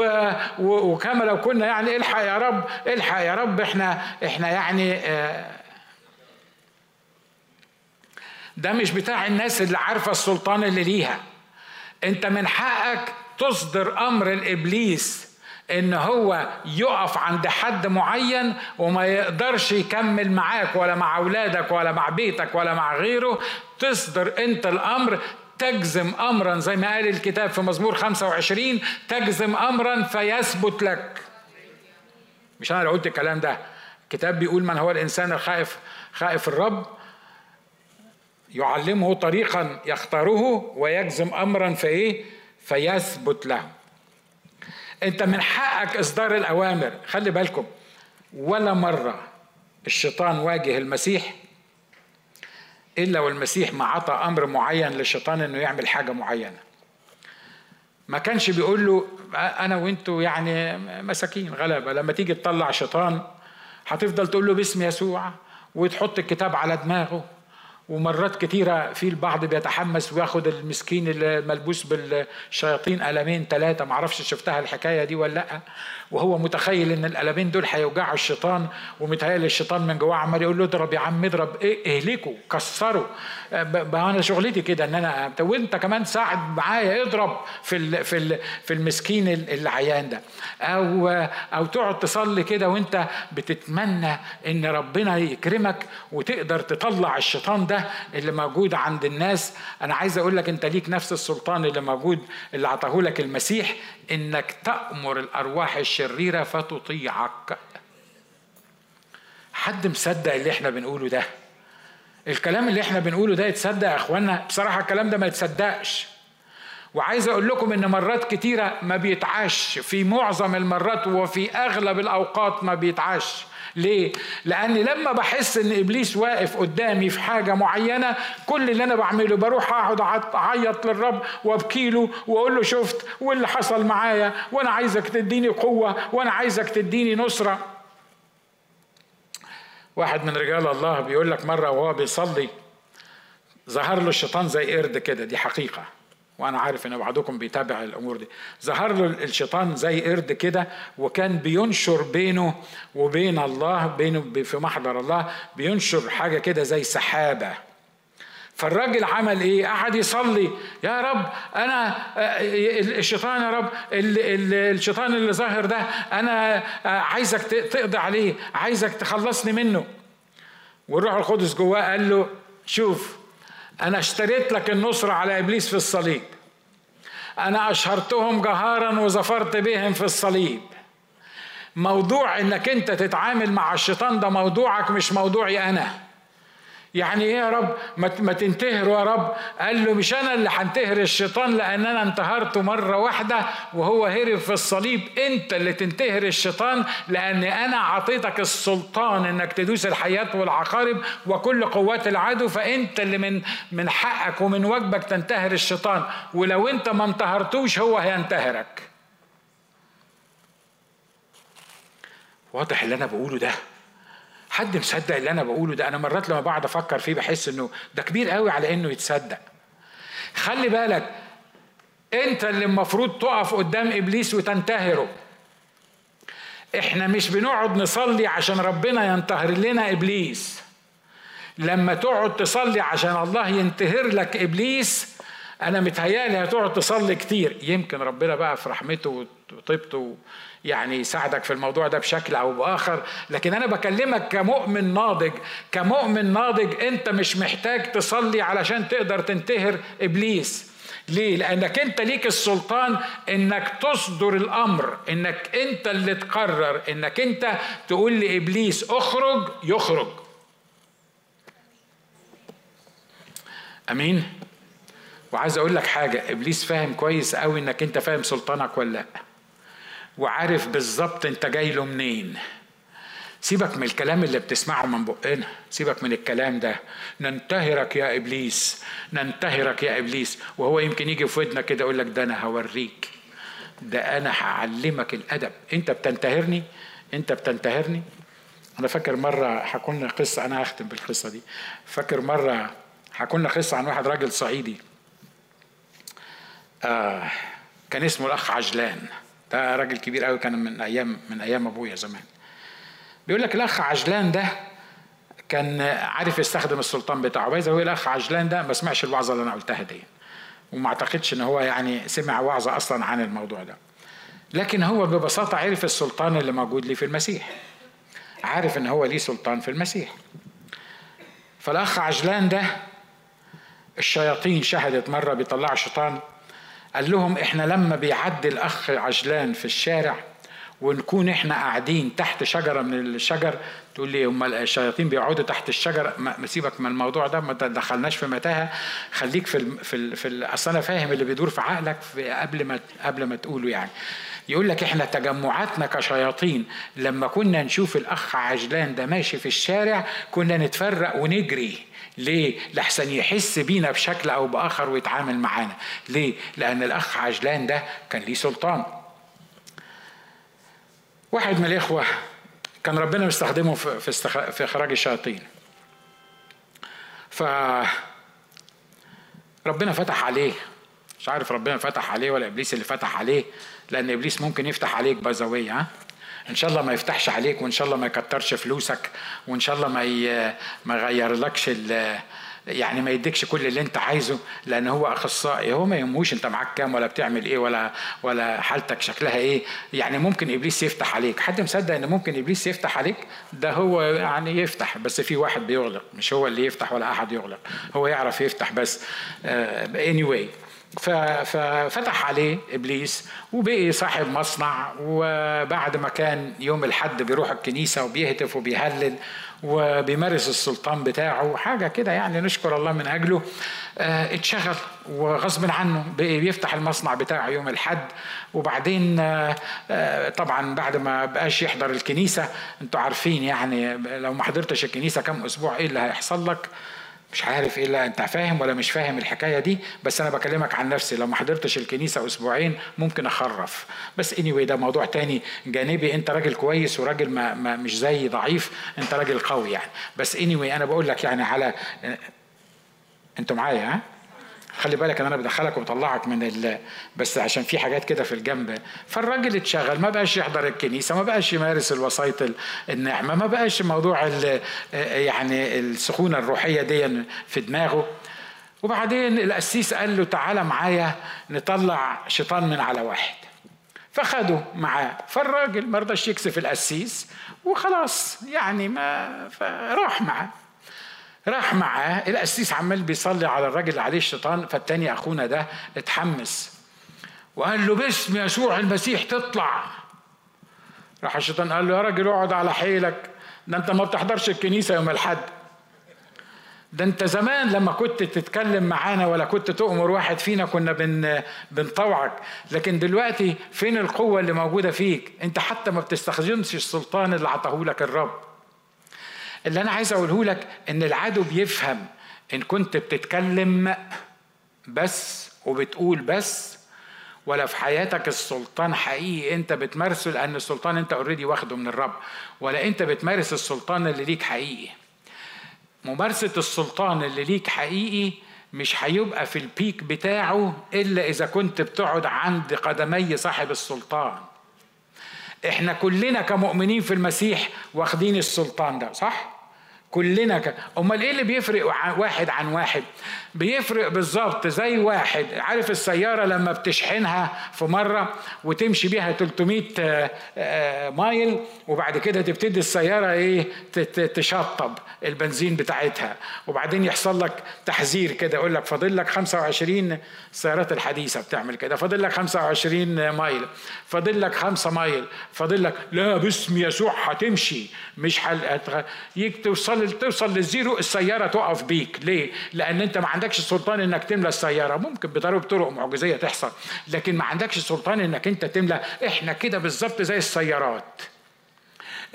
و... وكما لو كنا يعني إلحق يا رب إلحق يا رب إحنا إحنا يعني آه ده مش بتاع الناس اللي عارفة السلطان اللي ليها. أنت من حقك تصدر أمر الإبليس إن هو يقف عند حد معين وما يقدرش يكمل معاك ولا مع أولادك ولا مع بيتك ولا مع غيره تصدر أنت الأمر تجزم امرا زي ما قال الكتاب في مزمور 25 تجزم امرا فيثبت لك. مش أنا اللي قلت الكلام ده الكتاب بيقول من هو الإنسان الخائف خائف الرب. يعلمه طريقا يختاره ويجزم امرا فايه فيثبت له انت من حقك اصدار الاوامر. خلي بالكم ولا مرة الشيطان واجه المسيح إلا والمسيح ما عطى أمر معين للشيطان إنه يعمل حاجة معينة. ما كانش بيقول له أنا وأنتوا يعني مساكين غلبه لما تيجي تطلع شيطان هتفضل تقول له باسم يسوع وتحط الكتاب على دماغه. ومرات كتيرة في البعض بيتحمس وياخد المسكين الملبوس بالشياطين ألمين ثلاثة معرفش شفتها الحكاية دي ولا لأ. وهو متخيل إن الألمين دول هيوجعوا الشيطان ومتهيألي الشيطان من جواه عمال يقول له اضرب يا عم اضرب إيه اهلكوا كسروا. أنا شغلتي كده إن أنا وأنت كمان ساعد معايا اضرب في في في المسكين العيان ده. أو أو تقعد تصلي كده وأنت بتتمنى إن ربنا يكرمك وتقدر تطلع الشيطان ده اللي موجود عند الناس. أنا عايز أقول لك أنت ليك نفس السلطان اللي موجود اللي اعطاه لك المسيح. إنك تأمر الأرواح الشريرة فتطيعك. حد مصدق اللي إحنا بنقوله ده؟ الكلام اللي إحنا بنقوله ده يتصدق يا إخوانا؟ بصراحة الكلام ده ما يتصدقش. وعايز أقول لكم إن مرات كتيرة ما بيتعاش. في معظم المرات وفي أغلب الأوقات ما بيتعاش. ليه؟ لأن لما بحس إن إبليس واقف قدامي في حاجة معينة كل اللي أنا بعمله بروح أقعد أعيط للرب وأبكي له وأقول له شفت واللي حصل معايا وأنا عايزك تديني قوة وأنا عايزك تديني نصرة. واحد من رجال الله بيقول لك مرة وهو بيصلي ظهر له الشيطان زي قرد كده دي حقيقة وأنا عارف إن بعضكم بيتابع الأمور دي. ظهر له الشيطان زي قرد كده وكان بينشر بينه وبين الله بينه في محضر الله بينشر حاجة كده زي سحابة. فالراجل عمل إيه؟ قعد يصلي. يا رب أنا الشيطان يا رب الشيطان اللي ظاهر ده أنا عايزك تقضي عليه عايزك تخلصني منه. والروح القدس جواه قال له شوف أنا اشتريت لك النصرة على إبليس في الصليب. أنا أشهرتهم جهارا وظفرت بهم في الصليب. موضوع إنك أنت تتعامل مع الشيطان ده موضوعك مش موضوعي أنا. يعني إيه يا رب؟ ما تنتهروا يا رب. قال له مش أنا اللي هنتهر الشيطان لأن أنا انتهرته مرة واحدة وهو هرب في الصليب. أنت اللي تنتهر الشيطان لأن أنا أعطيتك السلطان إنك تدوس الحياة والعقارب وكل قوات العدو فأنت اللي من من حقك ومن واجبك تنتهر الشيطان. ولو أنت ما انتهرتوش هو هينتهرك. واضح اللي أنا بقوله ده. حد مصدق اللي أنا بقوله ده؟ أنا مرات لما بقعد أفكر فيه بحس إنه ده كبير قوي على إنه يتصدق. خلي بالك أنت اللي المفروض تقف قدام إبليس وتنتهره. إحنا مش بنقعد نصلي عشان ربنا ينتهر لنا إبليس. لما تقعد تصلي عشان الله ينتهر لك إبليس أنا متهيألي هتقعد تصلي كتير. يمكن ربنا بقى في رحمته وطيبته يعني يساعدك في الموضوع ده بشكل أو بآخر لكن أنا بكلمك كمؤمن ناضج كمؤمن ناضج أنت مش محتاج تصلي علشان تقدر تنتهر إبليس ليه؟ لأنك أنت ليك السلطان إنك تصدر الأمر، إنك أنت اللي تقرر، إنك أنت تقول لإبليس اخرج يخرج. أمين؟ وعايز أقول لك حاجة، إبليس فاهم كويس قوي إنك أنت فاهم سلطانك ولا لأ. وعارف بالظبط انت جاي له منين. سيبك من الكلام اللي بتسمعه من بقنا سيبك من الكلام ده. ننتهرك يا إبليس ننتهرك يا إبليس. وهو يمكن يجي في ودنك كده يقول لك ده أنا هوريك ده أنا هعلمك الأدب. أنت بتنتهرني؟ أنت بتنتهرني؟ أنا فاكر مرة حكوا لنا قصة أنا هختم بالقصة دي. فاكر مرة حكوا لنا قصة عن واحد راجل صعيدي. آه كان اسمه الأخ عجلان. ده راجل كبير قوي كان من أيام من أيام أبويا زمان. بيقول لك الأخ عجلان ده كان عارف يستخدم السلطان بتاعه. بايظه هو الأخ عجلان ده ما سمعش الوعظة اللي أنا قلتها دي وما أعتقدش إن هو يعني سمع وعظة أصلا عن الموضوع ده. لكن هو ببساطة عرف السلطان اللي موجود لي في المسيح. عارف إن هو ليه سلطان في المسيح. فالأخ عجلان ده الشياطين شهدت مرة بيطلعوا شيطان قال لهم إحنا لما بيعدي الأخ عجلان في الشارع ونكون إحنا قاعدين تحت شجرة من الشجر تقول لي هم الشياطين بيقعدوا تحت الشجر ما سيبك من الموضوع ده ما تدخلناش في متاهة. خليك في ال في ال في ال أصل أنا فاهم اللي بيدور في عقلك في قبل ما قبل ما تقوله يعني. يقول لك إحنا تجمعاتنا كشياطين لما كنا نشوف الأخ عجلان ده ماشي في الشارع كنا نتفرق ونجري. ليه؟ لحسن يحس بينا بشكل أو بآخر ويتعامل معانا ليه؟ لأن الأخ عجلان ده كان ليه سلطان واحد من الإخوة كان ربنا مستخدمه في في إخراج الشياطين ف ربنا فتح عليه مش عارف ربنا فتح عليه ولا إبليس اللي فتح عليه لأن إبليس ممكن يفتح عليك بزاوية ها إن شاء الله ما يفتحش عليك وإن شاء الله ما يكترش فلوسك وإن شاء الله ما ما يغيرلكش يعني ما يديكش كل اللي أنت عايزه لأن هو أخصائي. هو ما يهموش أنت معاك كام ولا بتعمل إيه ولا ولا حالتك شكلها إيه. يعني ممكن إبليس يفتح عليك. حد مصدق إن ممكن إبليس يفتح عليك؟ ده هو يعني يفتح بس في واحد بيغلق. مش هو اللي يفتح ولا أحد يغلق. هو يعرف يفتح بس. اني uh, anyway. ففتح عليه إبليس وبقي صاحب مصنع وبعد ما كان يوم الحد بيروح الكنيسة وبيهتف وبيهلل وبيمارس السلطان بتاعه حاجة كده يعني نشكر الله من أجله آه اتشغل وغصب عنه بقي بيفتح المصنع بتاعه يوم الحد. وبعدين آه طبعا بعد ما بقاش يحضر الكنيسة أنتوا عارفين يعني لو ما حضرتش الكنيسة كم أسبوع إيه اللي هيحصل لك؟ مش عارف إيه لا أنت فاهم ولا مش فاهم الحكاية دي بس أنا بكلمك عن نفسي. لو ما حضرتش الكنيسة أسبوعين ممكن أخرف. بس اني anyway ده موضوع تاني جانبي. أنت راجل كويس وراجل ما, ما مش زي ضعيف. أنت راجل قوي يعني. بس اني anyway أنا بقول لك يعني على أنتوا معايا ها؟ خلي بالك إن أنا بدخلك وبطلعك من ال... بس عشان في حاجات كده في الجنب. فالراجل اتشغل ما بقاش يحضر الكنيسة ما بقاش يمارس الوسائط النعمه ما بقاش موضوع ال... يعني السخونة الروحية دي في دماغه. وبعدين القسيس قال له تعالى معايا نطلع شيطان من على واحد. فخده معاه. فالراجل ما رضاش يكسف القسيس وخلاص يعني ما فراح معاه. راح معاه القسيس عمال بيصلي على الراجل اللي عليه الشيطان فالتاني أخونا ده اتحمس وقال له باسم يسوع المسيح تطلع. راح الشيطان قال له يا راجل اقعد على حيلك ده انت ما بتحضرش الكنيسة يوم الحد ده انت زمان لما كنت تتكلم معانا ولا كنت تؤمر واحد فينا كنا بن بنطوعك لكن دلوقتي فين القوة اللي موجودة فيك؟ انت حتى ما بتستخدمش السلطان اللي عطاه لك الرب. اللي أنا عايز أقوله لك إن العدو بيفهم إن كنت بتتكلم بس وبتقول بس ولا في حياتك السلطان حقيقي أنت بتمارسه لأن السلطان أنت already واخده من الرب ولا أنت بتمارس السلطان اللي ليك حقيقي. ممارسة السلطان اللي ليك حقيقي مش هيبقى في ال peak بتاعه إلا إذا كنت بتقعد عند قدمي صاحب السلطان. إحنا كلنا كمؤمنين في المسيح واخدين السلطان ده صح؟ كلنا ك... أمال إيه اللي بيفرق واحد عن واحد؟ بيفرق بالظبط زي واحد. عارف السيارة لما بتشحنها في مرة وتمشي بيها 300 مايل وبعد كده تبتدي السيارة إيه تشطب البنزين بتاعتها. وبعدين يحصل لك تحذير كده يقول لك فاضل لك 25 السيارات الحديثة بتعمل كده. فاضل لك 25 مايل. فاضل لك 5 مايل. فاضل لك لا باسم يسوع هتمشي. مش حل... توصل توصل للزيرو السيارة تقف بيك. ليه؟ لأن أنت ما عندكش سلطان إنك تملى السيارة. ممكن بطرق طرق معجزية تحصل لكن ما عندكش سلطان إنك أنت تملى. إحنا كده بالظبط زي السيارات.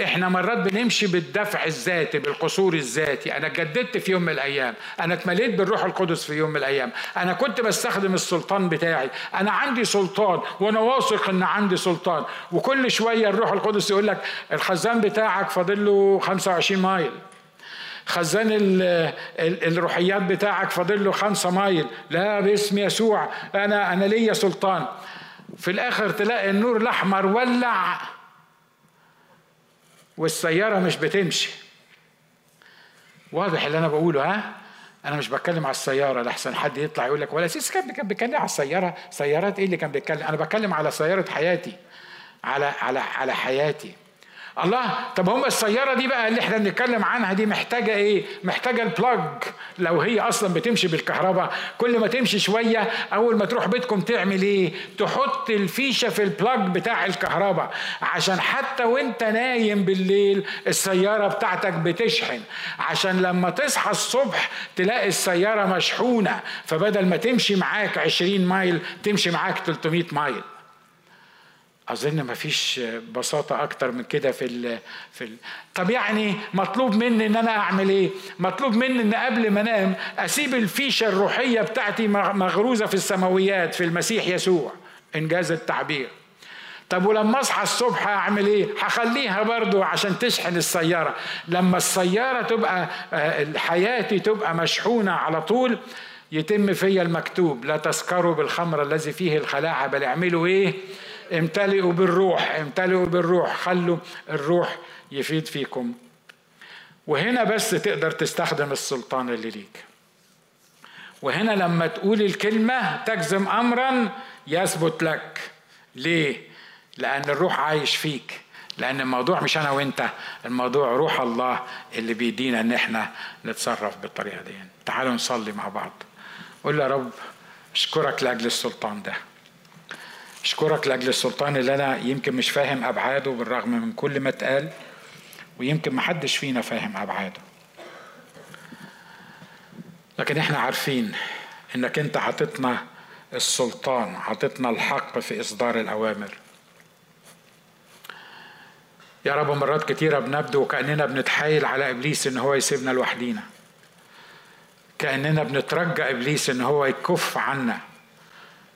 إحنا مرات بنمشي بالدفع الذاتي بالقصور الذاتي. أنا جددت في يوم من الأيام. أنا اتمليت بالروح القدس في يوم من الأيام. أنا كنت بستخدم السلطان بتاعي. أنا عندي سلطان وأنا واثق إن عندي سلطان. وكل شوية الروح القدس يقول لك الخزان بتاعك فاضل له 25 مايل. خزان ال ال الروحيات بتاعك فاضل له خمسة مايل. لا باسم يسوع أنا أنا ليا سلطان. في الآخر تلاقي النور الأحمر ولع. والسيارة مش بتمشي. واضح اللي أنا بقوله ها؟ أنا مش بتكلم على السيارة لحسن حد يطلع يقول لك ولا سيس كان بيتكلم على السيارة سيارات إيه اللي كان بيتكلم؟ أنا بتكلم على سيارة حياتي على على على حياتي. الله طب هم السيارة دي بقى اللي إحنا بنتكلم عنها دي محتاجة إيه؟ محتاجة ال plug لو هي أصلا بتمشي بالكهرباء كل ما تمشي شوية أول ما تروح بيتكم تعمل إيه؟ تحط الفيشة في ال plug بتاع الكهرباء. عشان حتى وانت نايم بالليل السيارة بتاعتك بتشحن. عشان لما تصحى الصبح تلاقي السيارة مشحونة. فبدل ما تمشي معاك 20 mile تمشي معاك 300 mile. أظن ما فيش بساطة أكتر من كده في ال في ال طب يعني مطلوب مني إن أنا أعمل إيه؟ مطلوب مني إن قبل ما أنام أسيب الفيشة الروحية بتاعتي مغروزة في السماويات في المسيح يسوع إنجاز التعبير. طب ولما أصحى الصبح أعمل إيه؟ هخليها برضو عشان تشحن السيارة. لما السيارة تبقى آه، حياتي تبقى مشحونة على طول يتم فيا المكتوب لا تسكروا بالخمر الذي فيه الخلاعه بل اعملوا إيه؟ امتلئوا بالروح امتلئوا بالروح خلوا الروح يفيد فيكم. وهنا بس تقدر تستخدم السلطان اللي ليك. وهنا لما تقول الكلمة تجزم أمرا يثبت لك. ليه؟ لأن الروح عايش فيك. لأن الموضوع مش أنا وأنت الموضوع روح الله اللي بيدينا إن إحنا نتصرف بالطريقة دي. تعالوا نصلي مع بعض. قول يا رب أشكرك لأجل السلطان ده. أشكرك لأجل السلطان اللي أنا يمكن مش فاهم أبعاده بالرغم من كل ما اتقال ويمكن محدش فينا فاهم أبعاده. لكن إحنا عارفين إنك أنت عطتنا السلطان عطتنا الحق في إصدار الأوامر. يا رب مرات كتيرة بنبدو وكأننا بنتحايل على إبليس إن هو يسيبنا لوحدينا. كأننا بنترجى إبليس إن هو يكف عنا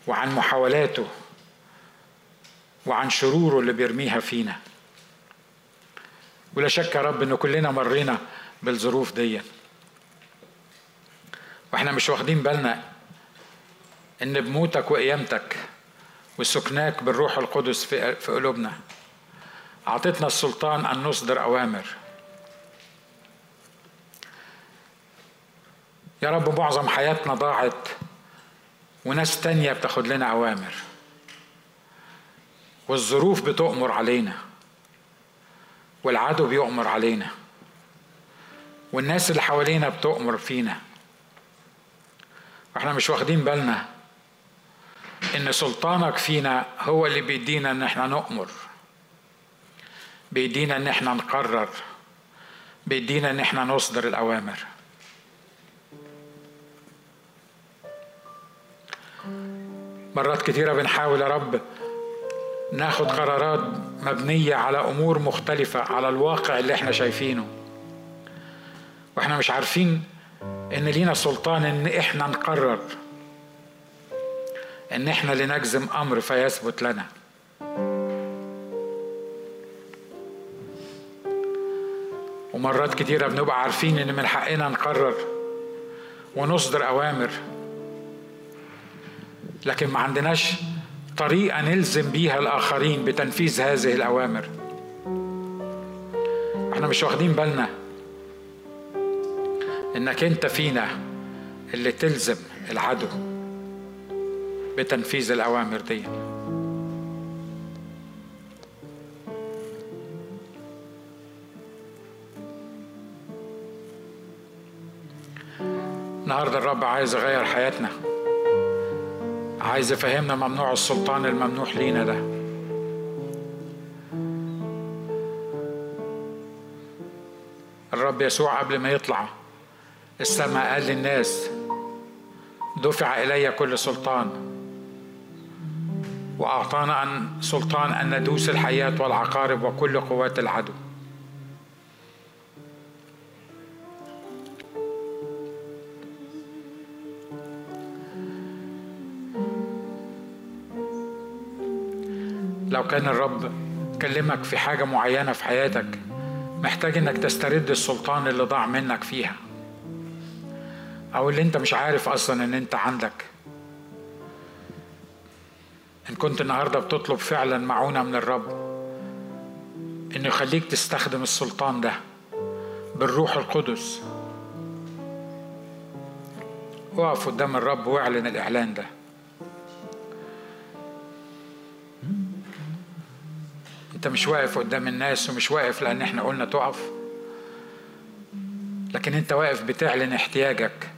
وعن محاولاته وعن شروره اللي بيرميها فينا. ولا شك يا رب إن كلنا مرينا بالظروف دي. وإحنا مش واخدين بالنا إن بموتك وقيامتك وسكناك بالروح القدس في قلوبنا. اعطتنا السلطان أن نصدر أوامر. يا رب معظم حياتنا ضاعت وناس تانية بتاخد لنا أوامر. والظروف بتؤمر علينا. والعدو بيؤمر علينا. والناس اللي حوالينا بتؤمر فينا. وإحنا مش واخدين بالنا إن سلطانك فينا هو اللي بيدينا إن إحنا نؤمر بيدينا إن إحنا نقرر. بيدينا إن إحنا نصدر الأوامر. مرات كتيرة بنحاول يا رب ناخد قرارات مبنية على أمور مختلفة على الواقع اللي إحنا شايفينه. وإحنا مش عارفين إن لينا سلطان إن إحنا نقرر إن إحنا اللي نجزم أمر فيثبت لنا. ومرات كتيرة بنبقى عارفين إن من حقنا نقرر ونصدر أوامر لكن ما عندناش طريقة نلزم بيها الآخرين بتنفيذ هذه الأوامر. إحنا مش واخدين بالنا إنك أنت فينا اللي تلزم العدو بتنفيذ الأوامر دي. النهارده الرب عايز يغير حياتنا. عايز يفهمنا ممنوع السلطان الممنوح لينا ده. الرب يسوع قبل ما يطلع السماء قال للناس دفع إلي كل سلطان وأعطانا أن سلطان أن ندوس الحياة والعقارب وكل قوات العدو. لو كان الرب كلمك في حاجة معينة في حياتك محتاج إنك تسترد السلطان اللي ضاع منك فيها. أو اللي أنت مش عارف أصلا إن أنت عندك. إن كنت النهاردة بتطلب فعلا معونة من الرب إنه يخليك تستخدم السلطان ده بالروح القدس. اقف قدام الرب واعلن الإعلان ده. انت مش واقف قدام الناس ومش واقف لأن إحنا قلنا تقف. لكن انت واقف بتعلن احتياجك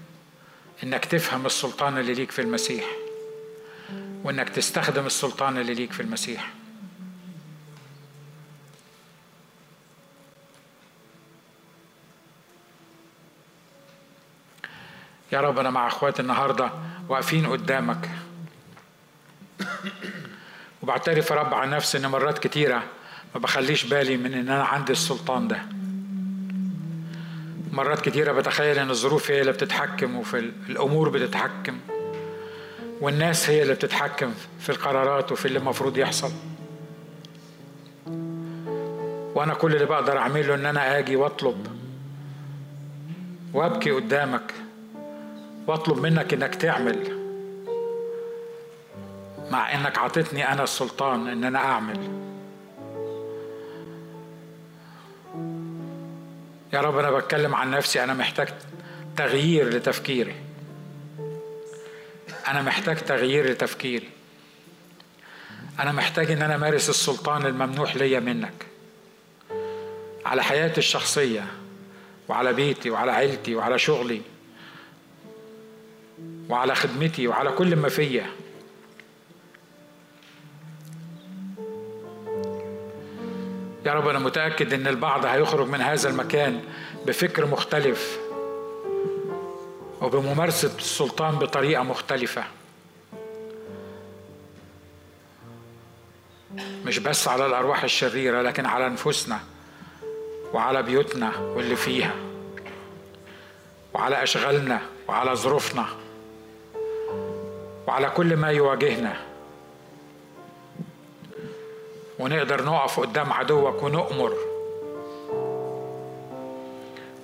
انك تفهم السلطان اللي ليك في المسيح وانك تستخدم السلطان اللي ليك في المسيح. يا رب أنا مع أخواتي النهارده واقفين قدامك. وبعترف يا رب عن نفسي إن مرات كتيرة ما بخليش بالي من إن أنا عندي السلطان ده. مرات كتيرة بتخيل إن الظروف هي اللي بتتحكم وفي الأمور بتتحكم والناس هي اللي بتتحكم في القرارات وفي اللي المفروض يحصل. وأنا كل اللي بقدر أعمله إن أنا آجي وأطلب وأبكي قدامك وأطلب منك إنك تعمل مع إنك عطتني أنا السلطان إن أنا أعمل. يا رب أنا بتكلم عن نفسي أنا محتاج تغيير لتفكيري. أنا محتاج تغيير لتفكيري. أنا محتاج إن أنا أمارس السلطان الممنوح ليا منك. على حياتي الشخصية وعلى بيتي وعلى عيلتي وعلى شغلي وعلى خدمتي وعلى كل ما فيا. يا رب أنا متأكد إن البعض هيخرج من هذا المكان بفكر مختلف وبممارسة السلطان بطريقة مختلفة. مش بس على الأرواح الشريرة لكن على أنفسنا وعلى بيوتنا واللي فيها وعلى أشغالنا وعلى ظروفنا وعلى كل ما يواجهنا. ونقدر نقف قدام عدوك ونؤمر.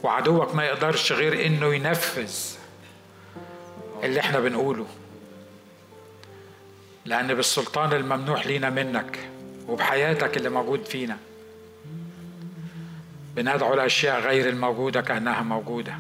وعدوك ما يقدرش غير إنه ينفذ اللي إحنا بنقوله. لأن بالسلطان الممنوح لينا منك وبحياتك اللي موجود فينا. بندعو الاشياء غير الموجودة كأنها موجودة.